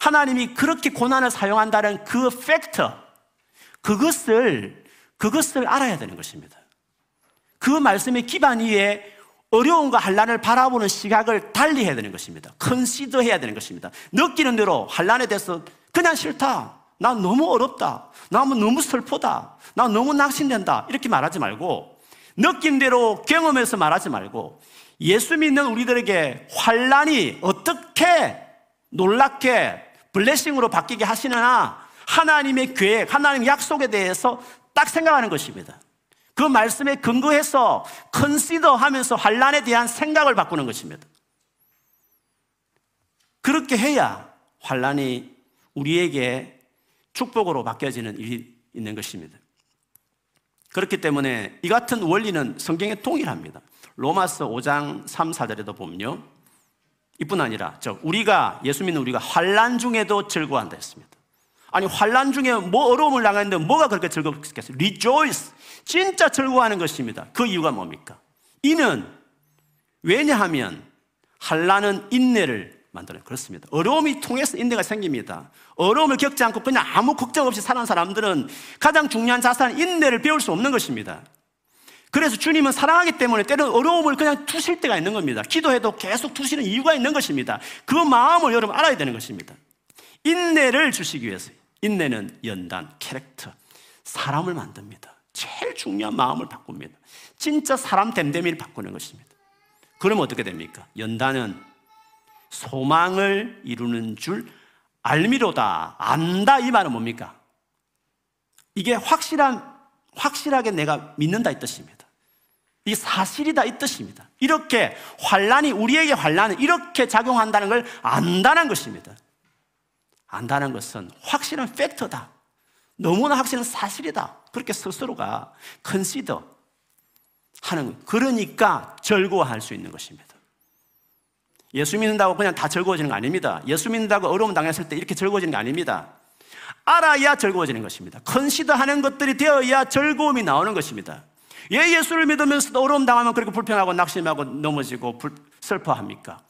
하나님이 그렇게 고난을 사용한다는 그 팩터, 그것을, 그것을 알아야 되는 것입니다. 그 말씀의 기반 위에 어려움과 한란을 바라보는 시각을 달리 해야 되는 것입니다. 컨시더 해야 되는 것입니다. 느끼는 대로 한란에 대해서 그냥 싫다. 나 너무 어렵다. 나 너무 슬프다. 나 너무 낙심된다. 이렇게 말하지 말고 느낌대로 경험해서 말하지 말고 예수 믿는 우리들에게 환란이 어떻게 놀랍게 블레싱으로 바뀌게 하시느냐 하나님의 계획, 하나님의 약속에 대해서 딱 생각하는 것입니다. 그 말씀에 근거해서 컨시더 하면서 환란에 대한 생각을 바꾸는 것입니다. 그렇게 해야 환란이 우리에게 축복으로 바뀌어지는 일이 있는 것입니다. 그렇기 때문에 이 같은 원리는 성경에 동일합니다. 로마서 5장 3, 4절에도 보면요. 이뿐 아니라 저 우리가 예수 믿는 우리가 환란 중에도 즐거워한다 했습니다. 아니 환란 중에 뭐 어려움을 당했는데 뭐가 그렇게 즐겁겠어요? Rejoice. 진짜 즐거워하는 것입니다. 그 이유가 뭡니까? 이는 왜냐하면 한란은 인내를 만드는 그렇습니다. 어려움이 통해서 인내가 생깁니다. 어려움을 겪지 않고 그냥 아무 걱정 없이 사는 사람들은 가장 중요한 자산 인내를 배울 수 없는 것입니다. 그래서 주님은 사랑하기 때문에 때로는 어려움을 그냥 두실 때가 있는 겁니다. 기도해도 계속 두시는 이유가 있는 것입니다. 그 마음을 여러분 알아야 되는 것입니다. 인내를 주시기 위해서 인내는 연단, 캐릭터, 사람을 만듭니다. 제일 중요한 마음을 바꿉니다. 진짜 사람 됨됨이를 바꾸는 것입니다. 그럼 어떻게 됩니까? 연단은 소망을 이루는 줄 알미로다. 안다. 이 말은 뭡니까? 이게 확실한, 확실하게 내가 믿는다 이 뜻입니다. 이 사실이다 이 뜻입니다. 이렇게 환란이 우리에게 환란은 이렇게 작용한다는 걸 안다는 것입니다. 안다는 것은 확실한 팩터다. 너무나 확실한 사실이다. 그렇게 스스로가 컨시더 하는 그러니까 즐거워할 수 있는 것입니다. 예수 믿는다고 그냥 다 즐거워지는 거 아닙니다. 예수 믿는다고 어려움 당했을 때 이렇게 즐거워지는 게 아닙니다. 알아야 즐거워지는 것입니다. 컨시더 하는 것들이 되어야 즐거움이 나오는 것입니다. 왜 예수를 믿으면서도 어려움 당하면 그렇게 불평하고 낙심하고 넘어지고 불, 슬퍼합니까?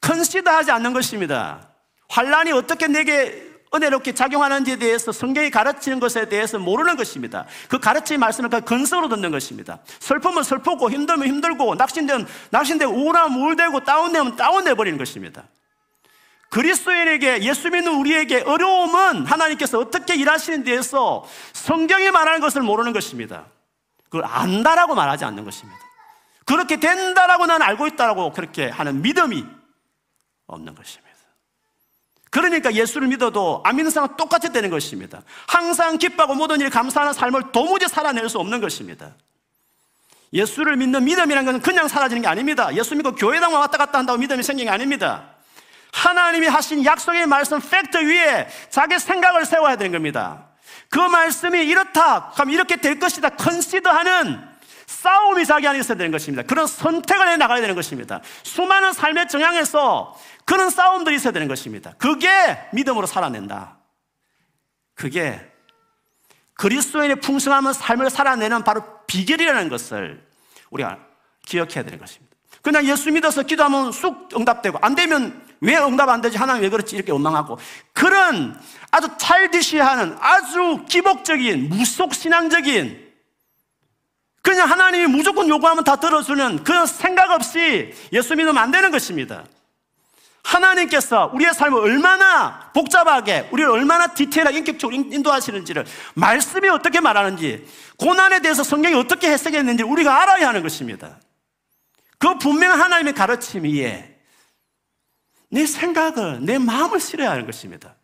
컨시더 하지 않는 것입니다. 환란이 어떻게 내게 은혜롭게 작용하는지에 대해서 성경이 가르치는 것에 대해서 모르는 것입니다. 그 가르치는 말씀을 그 근성으로 듣는 것입니다. 슬프면 슬프고 힘들면 힘들고 낙심되면 낙심되고 우울하면 우울되고 다운되면 다운돼 버리는 것입니다. 그리스도인에게 예수 믿는 우리에게 어려움은 하나님께서 어떻게 일하시는 데에서 성경이 말하는 것을 모르는 것입니다. 그걸 안다라고 말하지 않는 것입니다. 그렇게 된다라고 나는 알고 있다라고 그렇게 하는 믿음이 없는 것입니다. 그러니까 예수를 믿어도 안 믿는 사람은 똑같이 되는 것입니다. 항상 기뻐하고 모든 일 감사하는 삶을 도무지 살아낼 수 없는 것입니다. 예수를 믿는 믿음이라는 것은 그냥 사라지는 게 아닙니다. 예수 믿고 교회당만 왔다 갔다 한다고 믿음이 생기는 게 아닙니다. 하나님이 하신 약속의 말씀 팩트 위에 자기 생각을 세워야 되는 겁니다. 그 말씀이 이렇다, 그럼 이렇게 될 것이다, 컨시더하는 싸움이 자기 안에 있어야 되는 것입니다. 그런 선택을 해 나가야 되는 것입니다. 수많은 삶의 정향에서 그런 싸움들이 있어야 되는 것입니다. 그게 믿음으로 살아낸다. 그게 그리스도인의 풍성한 삶을 살아내는 바로 비결이라는 것을 우리가 기억해야 되는 것입니다. 그냥 예수 믿어서 기도하면 쑥 응답되고 안 되면 왜 응답 안 되지? 하나님 왜 그렇지? 이렇게 원망하고 그런 아주 찰디시하는 아주 기복적인 무속신앙적인 그냥 하나님이 무조건 요구하면 다 들어주는 그런 생각 없이 예수 믿으면 안 되는 것입니다. 하나님께서 우리의 삶을 얼마나 복잡하게, 우리를 얼마나 디테일하게 인격적으로 인도하시는지를 말씀이 어떻게 말하는지, 고난에 대해서 성경이 어떻게 해석했는지 우리가 알아야 하는 것입니다. 그 분명한 하나님의 가르침 위에 내 생각을, 내 마음을 실어야 하는 것입니다.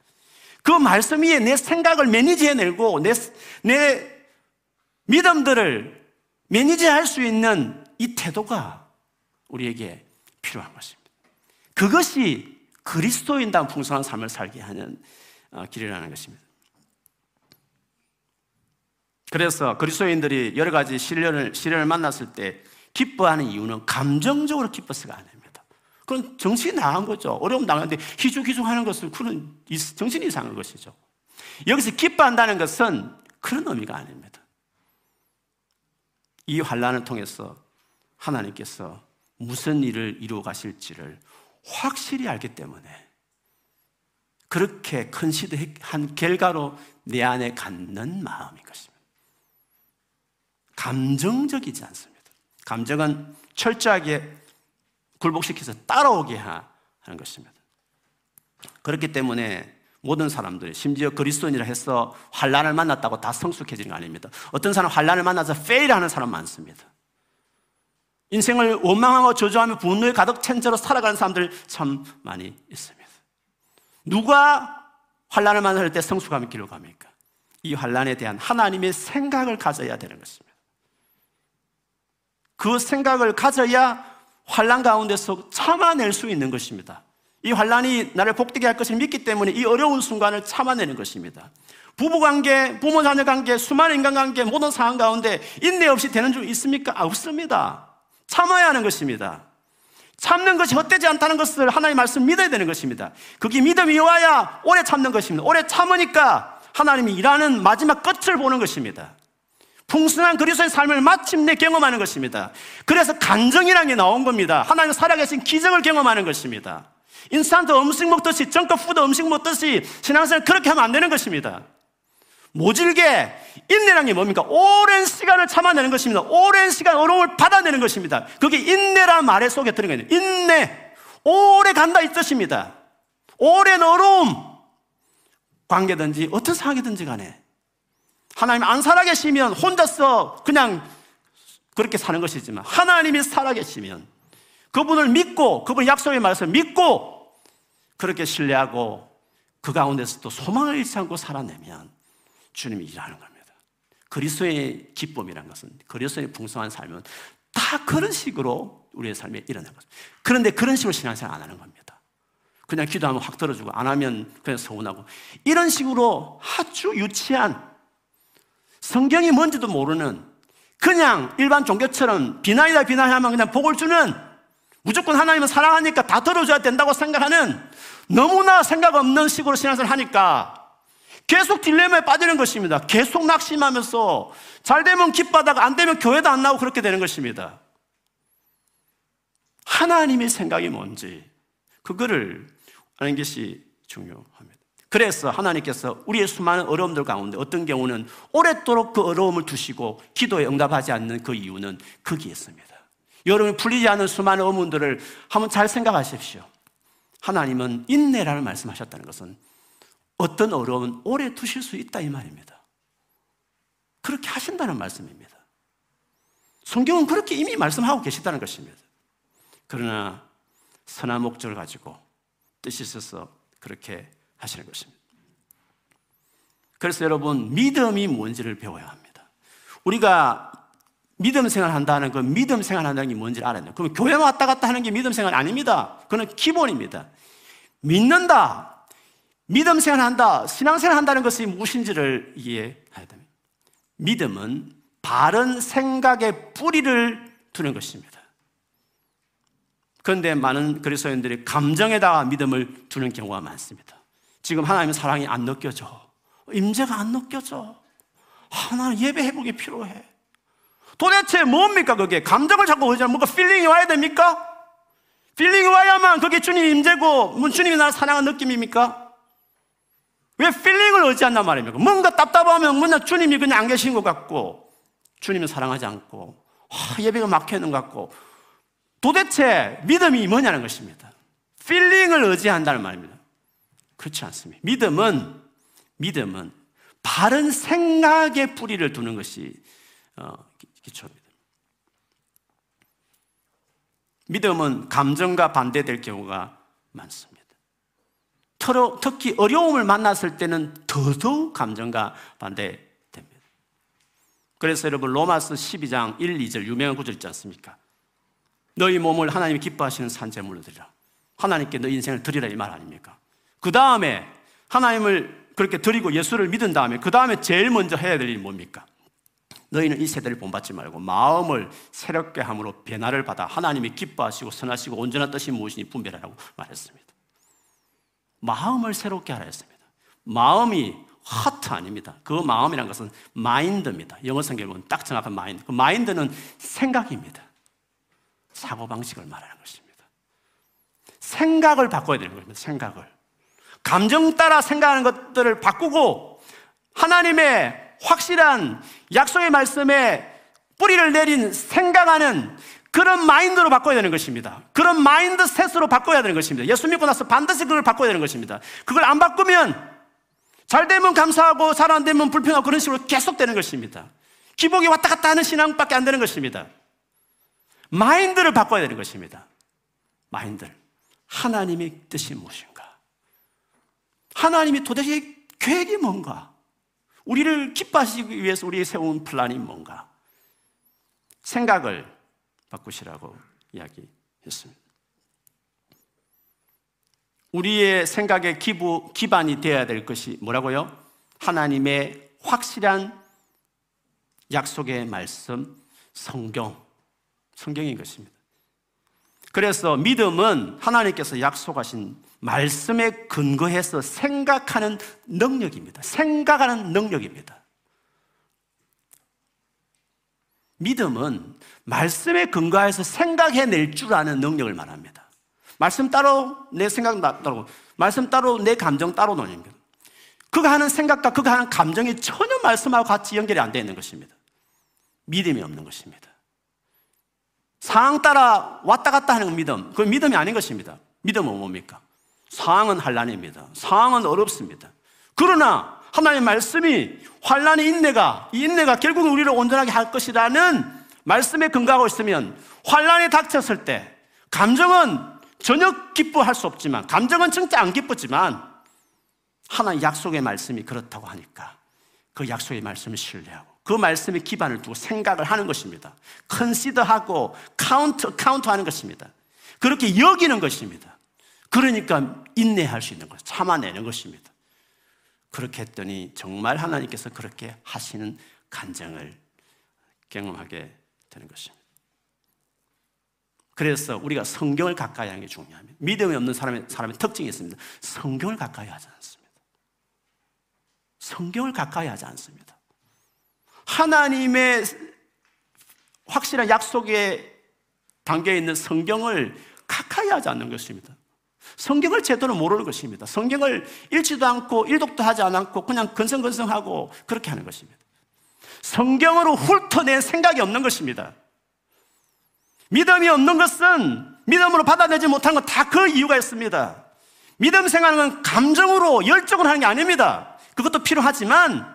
그 말씀 위에 내 생각을 매니지해내고 내, 내 믿음들을 매니지할 수 있는 이 태도가 우리에게 필요한 것입니다. 그것이 그리스도인다운 풍성한 삶을 살게 하는 어, 길이라는 것입니다. 그래서 그리스도인들이 여러 가지 시련을, 시련을 만났을 때 기뻐하는 이유는 감정적으로 기뻐서가 아닙니다. 그건 정신이 나간 거죠. 어려움 당하는데 희죽희죽 하는 것은 그런 정신이 이상한 것이죠. 여기서 기뻐한다는 것은 그런 의미가 아닙니다. 이 환란을 통해서 하나님께서 무슨 일을 이루어 가실지를 확실히 알기 때문에 그렇게 컨시드한 결과로 내 안에 갖는 마음인 것입니다. 감정적이지 않습니다. 감정은 철저하게 굴복시켜서 따라오게 하는 것입니다. 그렇기 때문에 모든 사람들이 심지어 그리스도인이라 해서 환란을 만났다고 다 성숙해지는 거 아닙니다. 어떤 사람 환란을 만나서 페일하는 사람 많습니다. 인생을 원망하고 저주하며 분노에 가득 찬 채로 살아가는 사람들 참 많이 있습니다. 누가 환란을 만날 때 성숙함의 길로 갑니까? 이 환란에 대한 하나님의 생각을 가져야 되는 것입니다. 그 생각을 가져야 환란 가운데서 참아낼 수 있는 것입니다. 이 환란이 나를 복되게 할 것을 믿기 때문에 이 어려운 순간을 참아내는 것입니다. 부부 관계, 부모 자녀 관계, 수많은 인간 관계 모든 상황 가운데 인내 없이 되는 줄 있습니까? 아, 없습니다. 참아야 하는 것입니다. 참는 것이 헛되지 않다는 것을 하나님 말씀 믿어야 되는 것입니다. 그게 믿음이 와야 오래 참는 것입니다. 오래 참으니까 하나님이 일하는 마지막 끝을 보는 것입니다. 풍성한 그리스도의 삶을 마침내 경험하는 것입니다. 그래서 간증이라는 게 나온 겁니다. 하나님 살아계신 기적을 경험하는 것입니다. 인스턴트 음식 먹듯이, 정크 푸드 음식 먹듯이 신앙생활 그렇게 하면 안 되는 것입니다. 모질게 인내란 게 뭡니까? 오랜 시간을 참아내는 것입니다. 오랜 시간 어려움을 받아내는 것입니다. 그게 인내란 말의 속에 들어가 있는 인내. 오래 간다 이 뜻입니다. 오랜 어려움. 관계든지 어떤 상황이든지 간에 하나님 안 살아계시면 혼자서 그냥 그렇게 사는 것이지만 하나님이 살아계시면 그분을 믿고 그분 약속의 말씀을 믿고 그렇게 신뢰하고 그 가운데서 또 소망을 잃지 않고 살아내면 주님이 일하는 겁니다. 그리스도의 기쁨이란 것은 그리스도의 풍성한 삶은 다 그런 식으로 우리의 삶에 일어나는 것입니다. 그런데 그런 식으로 신앙생활 안 하는 겁니다. 그냥 기도하면 확 들어주고 안 하면 그냥 서운하고 이런 식으로 아주 유치한 성경이 뭔지도 모르는 그냥 일반 종교처럼 비난이다 비난하면 그냥 복을 주는 무조건 하나님은 사랑하니까 다 들어줘야 된다고 생각하는 너무나 생각 없는 식으로 신앙생활 하니까 계속 딜레마에 빠지는 것입니다. 계속 낙심하면서 잘 되면 기뻐하다가 안 되면 교회도 안 나오고 그렇게 되는 것입니다. 하나님의 생각이 뭔지 그거를 아는 것이 중요합니다. 그래서 하나님께서 우리의 수많은 어려움들 가운데 어떤 경우는 오랫도록 그 어려움을 두시고 기도에 응답하지 않는 그 이유는 거기에 있습니다. 여러분이 풀리지 않은 수많은 의문들을 한번 잘 생각하십시오. 하나님은 인내라는 말씀하셨다는 것은 어떤 어려움은 오래 두실 수 있다 이 말입니다. 그렇게 하신다는 말씀입니다. 성경은 그렇게 이미 말씀하고 계시다는 것입니다. 그러나 선한 목적을 가지고 뜻이 있어서 그렇게 하시는 것입니다. 그래서 여러분 믿음이 뭔지를 배워야 합니다. 우리가 믿음 생활 한다는 그 믿음 생활 한다는 게 뭔지 알아야 돼요. 그럼 교회 왔다 갔다 하는 게 믿음 생활 아닙니다. 그는 기본입니다. 믿는다. 믿음 생활 한다. 신앙 생활 한다는 것이 무엇인지를 이해해야 됩니다. 믿음은 바른 생각의 뿌리를 두는 것입니다. 그런데 많은 그리스도인들이 감정에다가 믿음을 두는 경우가 많습니다. 지금 하나님의 사랑이 안 느껴져. 임재가 안 느껴져. 하나님 예배 회복이 필요해. 도대체 뭡니까 그게? 감정을 자꾸 의지하면 뭔가 feeling이 와야 됩니까? feeling이 와야만 그게 주님 임재고 뭐 주님이 나를 사랑하는 느낌입니까? 왜 feeling을 의지한단 말입니까? 뭔가 답답하면 뭔가 주님이 그냥 안 계신 것 같고 주님을 사랑하지 않고 와, 예배가 막혀있는 것 같고 도대체 믿음이 뭐냐는 것입니다. feeling을 의지한다는 말입니다. 그렇지 않습니다. 믿음은 믿음은 바른 생각의 뿌리를 두는 것이 어, 기초입니다. 믿음은 감정과 반대될 경우가 많습니다. 특히 어려움을 만났을 때는 더더욱 감정과 반대됩니다. 그래서 여러분 로마서 12장 1, 2절 유명한 구절 있지 않습니까? 너희 몸을 하나님이 기뻐하시는 산재물로 드리라. 하나님께 너 인생을 드리라 이 말 아닙니까? 그 다음에 하나님을 그렇게 드리고 예수를 믿은 다음에 그 다음에 제일 먼저 해야 될 일이 뭡니까? 너희는 이 세대를 본받지 말고 마음을 새롭게 함으로 변화를 받아 하나님이 기뻐하시고 선하시고 온전한 뜻이 무엇이니 분별하라고 말했습니다. 마음을 새롭게 하라 했습니다. 마음이 하트 아닙니다. 그 마음이란 것은 마인드입니다. 영어 보면 딱 정확한 마인드. 그 마인드는 생각입니다. 사고방식을 말하는 것입니다. 생각을 바꿔야 되는 겁니다. 생각을. 감정 따라 생각하는 것들을 바꾸고 하나님의 확실한 약속의 말씀에 뿌리를 내린 생각하는 그런 마인드로 바꿔야 되는 것입니다. 그런 마인드셋으로 바꿔야 되는 것입니다. 예수 믿고 나서 반드시 그걸 바꿔야 되는 것입니다. 그걸 안 바꾸면 잘 되면 감사하고 잘 안 되면 불평하고 그런 식으로 계속 되는 것입니다. 기복이 왔다 갔다 하는 신앙밖에 안 되는 것입니다. 마인드를 바꿔야 되는 것입니다. 마인드를. 하나님의 뜻이 무엇인가? 하나님이 도대체 계획이 뭔가? 우리를 기뻐하시기 위해서 우리의 세운 플랜이 뭔가? 생각을 바꾸시라고 이야기했습니다. 우리의 생각의 기부, 기반이 되어야 될 것이 뭐라고요? 하나님의 확실한 약속의 말씀, 성경, 성경인 것입니다. 그래서 믿음은 하나님께서 약속하신 말씀에 근거해서 생각하는 능력입니다. 생각하는 능력입니다. 믿음은 말씀에 근거해서 생각해낼 줄 아는 능력을 말합니다. 말씀 따로 내 생각 따로, 말씀 따로 내 감정 따로 논입니다. 그가 하는 생각과 그가 하는 감정이 전혀 말씀하고 같이 연결이 안 되어 있는 것입니다. 믿음이 없는 것입니다. 상황 따라 왔다 갔다 하는 믿음, 그 믿음이 아닌 것입니다. 믿음은 뭡니까? 상황은 환란입니다. 상황은 어렵습니다. 그러나 하나님의 말씀이 환란의 인내가 이 인내가 결국은 우리를 온전하게 할 것이라는 말씀에 근거하고 있으면 환란이 닥쳤을 때 감정은 전혀 기뻐할 수 없지만 감정은 진짜 안 기쁘지만 하나의 약속의 말씀이 그렇다고 하니까 그 약속의 말씀을 신뢰하고 그 말씀에 기반을 두고 생각을 하는 것입니다. consider하고 count count하는 것입니다. 그렇게 여기는 것입니다. 그러니까 인내할 수 있는 것, 참아내는 것입니다. 그렇게 했더니 정말 하나님께서 그렇게 하시는 간증을 경험하게 되는 것입니다. 그래서 우리가 성경을 가까이 하는 게 중요합니다. 믿음이 없는 사람의, 사람의 특징이 있습니다. 성경을 가까이 하지 않습니다. 성경을 가까이 하지 않습니다. 하나님의 확실한 약속에 담겨 있는 성경을 가까이 하지 않는 것입니다. 성경을 제대로 모르는 것입니다. 성경을 읽지도 않고 일독도 하지 않고 그냥 건성건성하고 그렇게 하는 것입니다. 성경으로 훑어낸 생각이 없는 것입니다. 믿음이 없는 것은 믿음으로 받아내지 못한 건 다 그 이유가 있습니다. 믿음 생활은 건 감정으로 열정을 하는 게 아닙니다. 그것도 필요하지만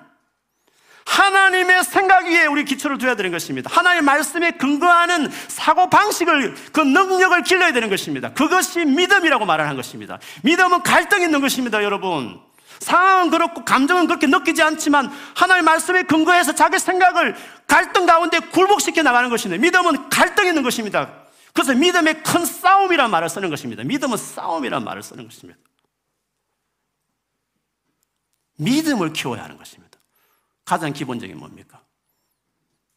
하나님의 생각 위에 우리 기초를 둬야 되는 것입니다. 하나님의 말씀에 근거하는 사고 방식을 그 능력을 길러야 되는 것입니다. 그것이 믿음이라고 말하는 것입니다. 믿음은 갈등이 있는 것입니다, 여러분. 상황은 그렇고 감정은 그렇게 느끼지 않지만 하나님의 말씀에 근거해서 자기 생각을 갈등 가운데 굴복시켜 나가는 것입니다. 믿음은 갈등이 있는 것입니다. 그래서 믿음의 큰 싸움이란 말을 쓰는 것입니다. 믿음은 싸움이란 말을 쓰는 것입니다. 믿음을 키워야 하는 것입니다. 가장 기본적인 뭡니까?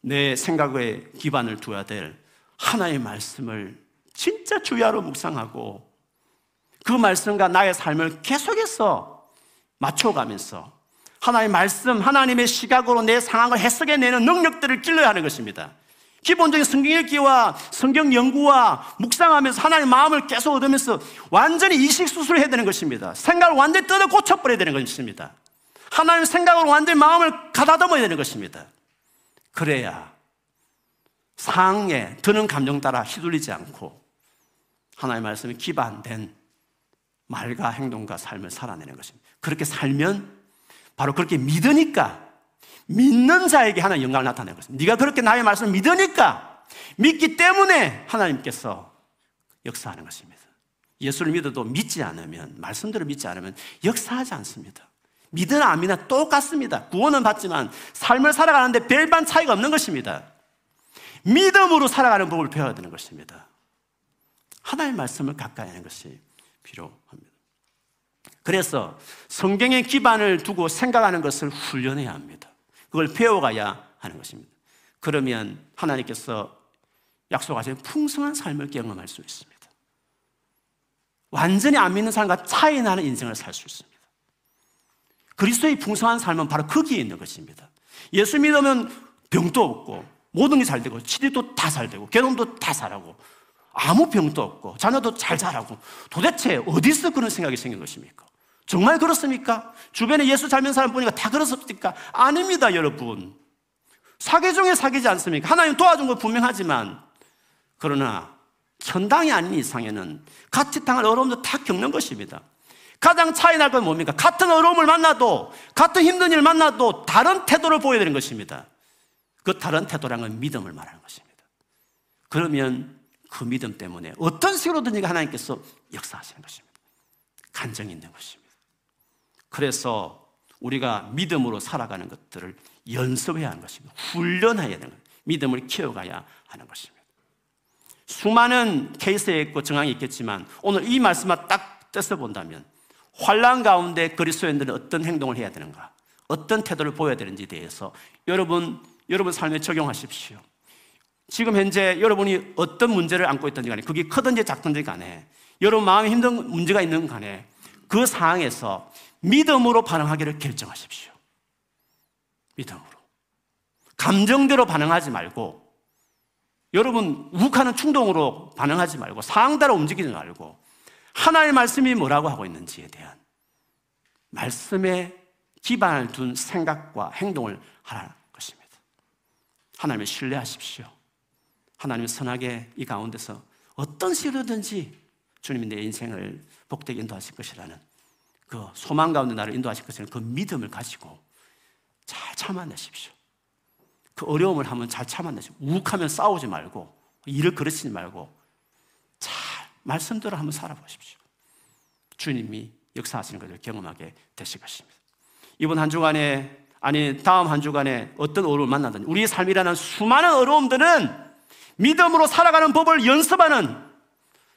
내 생각에 기반을 두어야 될 하나의 말씀을 진짜 주야로 묵상하고 그 말씀과 나의 삶을 계속해서 맞춰가면서 하나님의 말씀, 하나님의 시각으로 내 상황을 해석해내는 능력들을 길러야 하는 것입니다. 기본적인 성경 읽기와 성경 연구와 묵상하면서 하나님의 마음을 계속 얻으면서 완전히 이식수술을 해야 되는 것입니다. 생각을 완전히 뜯어 고쳐버려야 되는 것입니다. 하나님 생각으로 완전히 마음을 가다듬어야 되는 것입니다. 그래야 상황에 드는 감정 따라 휘둘리지 않고 하나님의 말씀에 기반된 말과 행동과 삶을 살아내는 것입니다. 그렇게 살면 바로 그렇게 믿으니까 믿는 자에게 하나님 영광을 나타내는 것입니다. 네가 그렇게 나의 말씀을 믿으니까 믿기 때문에 하나님께서 역사하는 것입니다. 예수를 믿어도 믿지 않으면 말씀대로 믿지 않으면 역사하지 않습니다. 믿으나 안 믿으나 똑같습니다. 구원은 받지만 삶을 살아가는데 별반 차이가 없는 것입니다. 믿음으로 살아가는 법을 배워야 되는 것입니다. 하나의 말씀을 가까이 하는 것이 필요합니다. 그래서 성경의 기반을 두고 생각하는 것을 훈련해야 합니다. 그걸 배워가야 하는 것입니다. 그러면 하나님께서 약속하신 풍성한 삶을 경험할 수 있습니다. 완전히 안 믿는 사람과 차이 나는 인생을 살 수 있습니다. 그리스도의 풍성한 삶은 바로 거기에 있는 것입니다. 예수 믿으면 병도 없고 모든 게 잘 되고 치료도 다 잘 되고 결혼도 다 잘하고 아무 병도 없고 자녀도 잘 자라고 도대체 어디서 그런 생각이 생긴 것입니까? 정말 그렇습니까? 주변에 예수 잘 믿는 사람 보니까 다 그렇습니까? 아닙니다, 여러분. 사기 중에 사기지 않습니까? 하나님 도와준 거 분명하지만 그러나 천당이 아닌 이상에는 같이 당할 어려움도 다 겪는 것입니다. 가장 차이 날 건 뭡니까? 같은 어려움을 만나도, 같은 힘든 일을 만나도 다른 태도를 보여야 되는 것입니다. 그 다른 태도란 건 믿음을 말하는 것입니다. 그러면 그 믿음 때문에 어떤 식으로든지 하나님께서 역사하시는 것입니다. 간정이 있는 것입니다. 그래서 우리가 믿음으로 살아가는 것들을 연습해야 하는 것입니다. 훈련해야 되는 것입니다. 믿음을 키워가야 하는 것입니다. 수많은 케이스에 있고 정황이 있겠지만 오늘 이 말씀만 딱 떼서 본다면 환란 가운데 그리스도인들은 어떤 행동을 해야 되는가, 어떤 태도를 보여야 되는지에 대해서 여러분 여러분 삶에 적용하십시오. 지금 현재 여러분이 어떤 문제를 안고 있든지 간에 그게 크든지 작든지 간에 여러분 마음에 힘든 문제가 있는 간에 그 상황에서 믿음으로 반응하기를 결정하십시오. 믿음으로. 감정대로 반응하지 말고 여러분 욱하는 충동으로 반응하지 말고 상황 따라 움직이지 말고 하나의 말씀이 뭐라고 하고 있는지에 대한 말씀에 기반을 둔 생각과 행동을 하라는 것입니다. 하나님을 신뢰하십시오. 하나님 선하게 이 가운데서 어떤 시로든지 주님이 내 인생을 복되게 인도하실 것이라는 그 소망 가운데 나를 인도하실 것이라는 그 믿음을 가지고 잘 참아내십시오. 그 어려움을 하면 잘 참아내십시오. 욱하면 싸우지 말고 일을 그르치지 말고 말씀대로 한번 살아보십시오. 주님이 역사하시는 것을 경험하게 되실 것입니다. 이번 한 주간에 아니 다음 한 주간에 어떤 어려움을 만나든 우리의 삶이라는 수많은 어려움들은 믿음으로 살아가는 법을 연습하는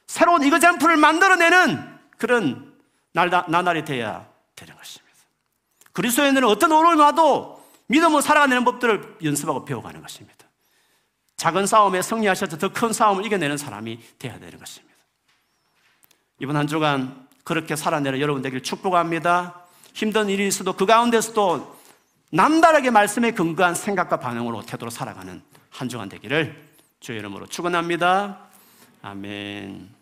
새로운 이거잼플을 만들어내는 그런 날, 나날이 되어야 되는 것입니다. 그리스도인들은 어떤 어려움이 와도 믿음으로 살아가는 법들을 연습하고 배워가는 것입니다. 작은 싸움에 승리하셔서 더 큰 싸움을 이겨내는 사람이 되어야 되는 것입니다. 이번 한 주간 그렇게 살아내는 여러분 되길 축복합니다. 힘든 일이 있어도 그 가운데서도 남다르게 말씀에 근거한 생각과 반응으로 태도로 살아가는 한 주간 되기를 주의 이름으로 축원합니다. 아멘.